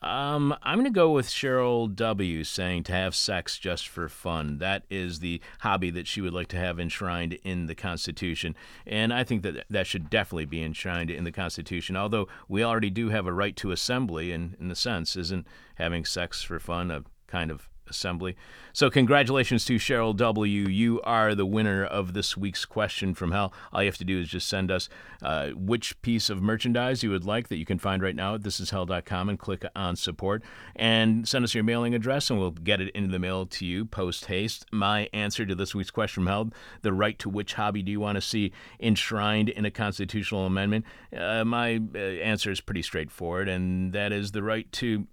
Um, I'm going to go with Cheryl W. saying to have sex just for fun. That is the hobby that she would like to have enshrined in the Constitution. And I think that that should definitely be enshrined in the Constitution. Although we already do have a right to assembly, and in the sense, isn't having sex for fun a kind of assembly. So, congratulations to Cheryl W. You are the winner of this week's question from hell. All you have to do is just send us uh, which piece of merchandise you would like that you can find right now at thisishell.com and click on support and send us your mailing address and we'll get it into the mail to you post haste. My answer to this week's question from hell the right to which hobby do you want to see enshrined in a constitutional amendment? Uh, my uh, answer is pretty straightforward, and that is the right to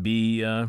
be uh,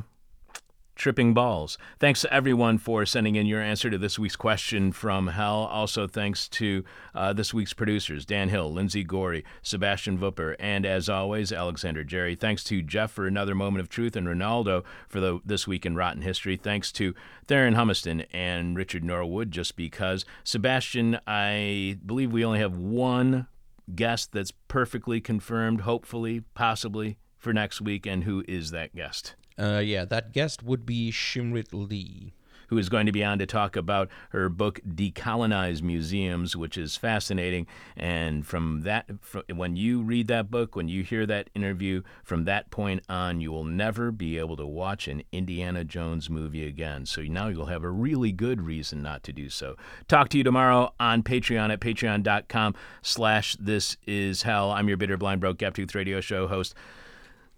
tripping balls. Thanks to everyone for sending in your answer to this week's question from hell. Also, thanks to uh, this week's producers Dan Hill, Lindsay Gorey, Sebastian Vupper, and as always, Alexander Jerry. Thanks to Jeff for another moment of truth and Ronaldo for the This Week in Rotten History. Thanks to Theron Humiston and Richard Norwood, just because. Sebastian, I believe we only have one guest that's perfectly confirmed, hopefully, possibly, for next week. And who is that guest?
Uh, yeah, that guest would be Shimrit Lee.
who is going to be on to talk about her book Decolonize Museums, which is fascinating. And from that, fr when you read that book, when you hear that interview, from that point on, you will never be able to watch an Indiana Jones movie again. So now you'll have a really good reason not to do so. Talk to you tomorrow on Patreon at patreon.com slash this is hell. I'm your bitter, blind, broke, gap-toothed radio show host.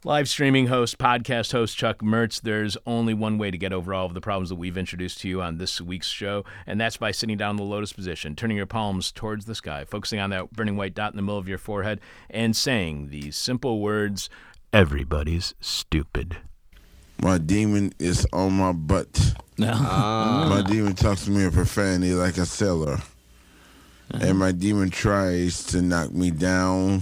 Live streaming host, podcast host Chuck Mertz. There's only one way to get over all of the problems that we've introduced to you on this week's show, and that's by sitting down in the lotus position, turning your palms towards the sky, focusing on that burning white dot in the middle of your forehead, and saying these simple words Everybody's stupid.
My demon is on my butt. Ah. My demon talks to me in profanity like a sailor. And my demon tries to knock me down.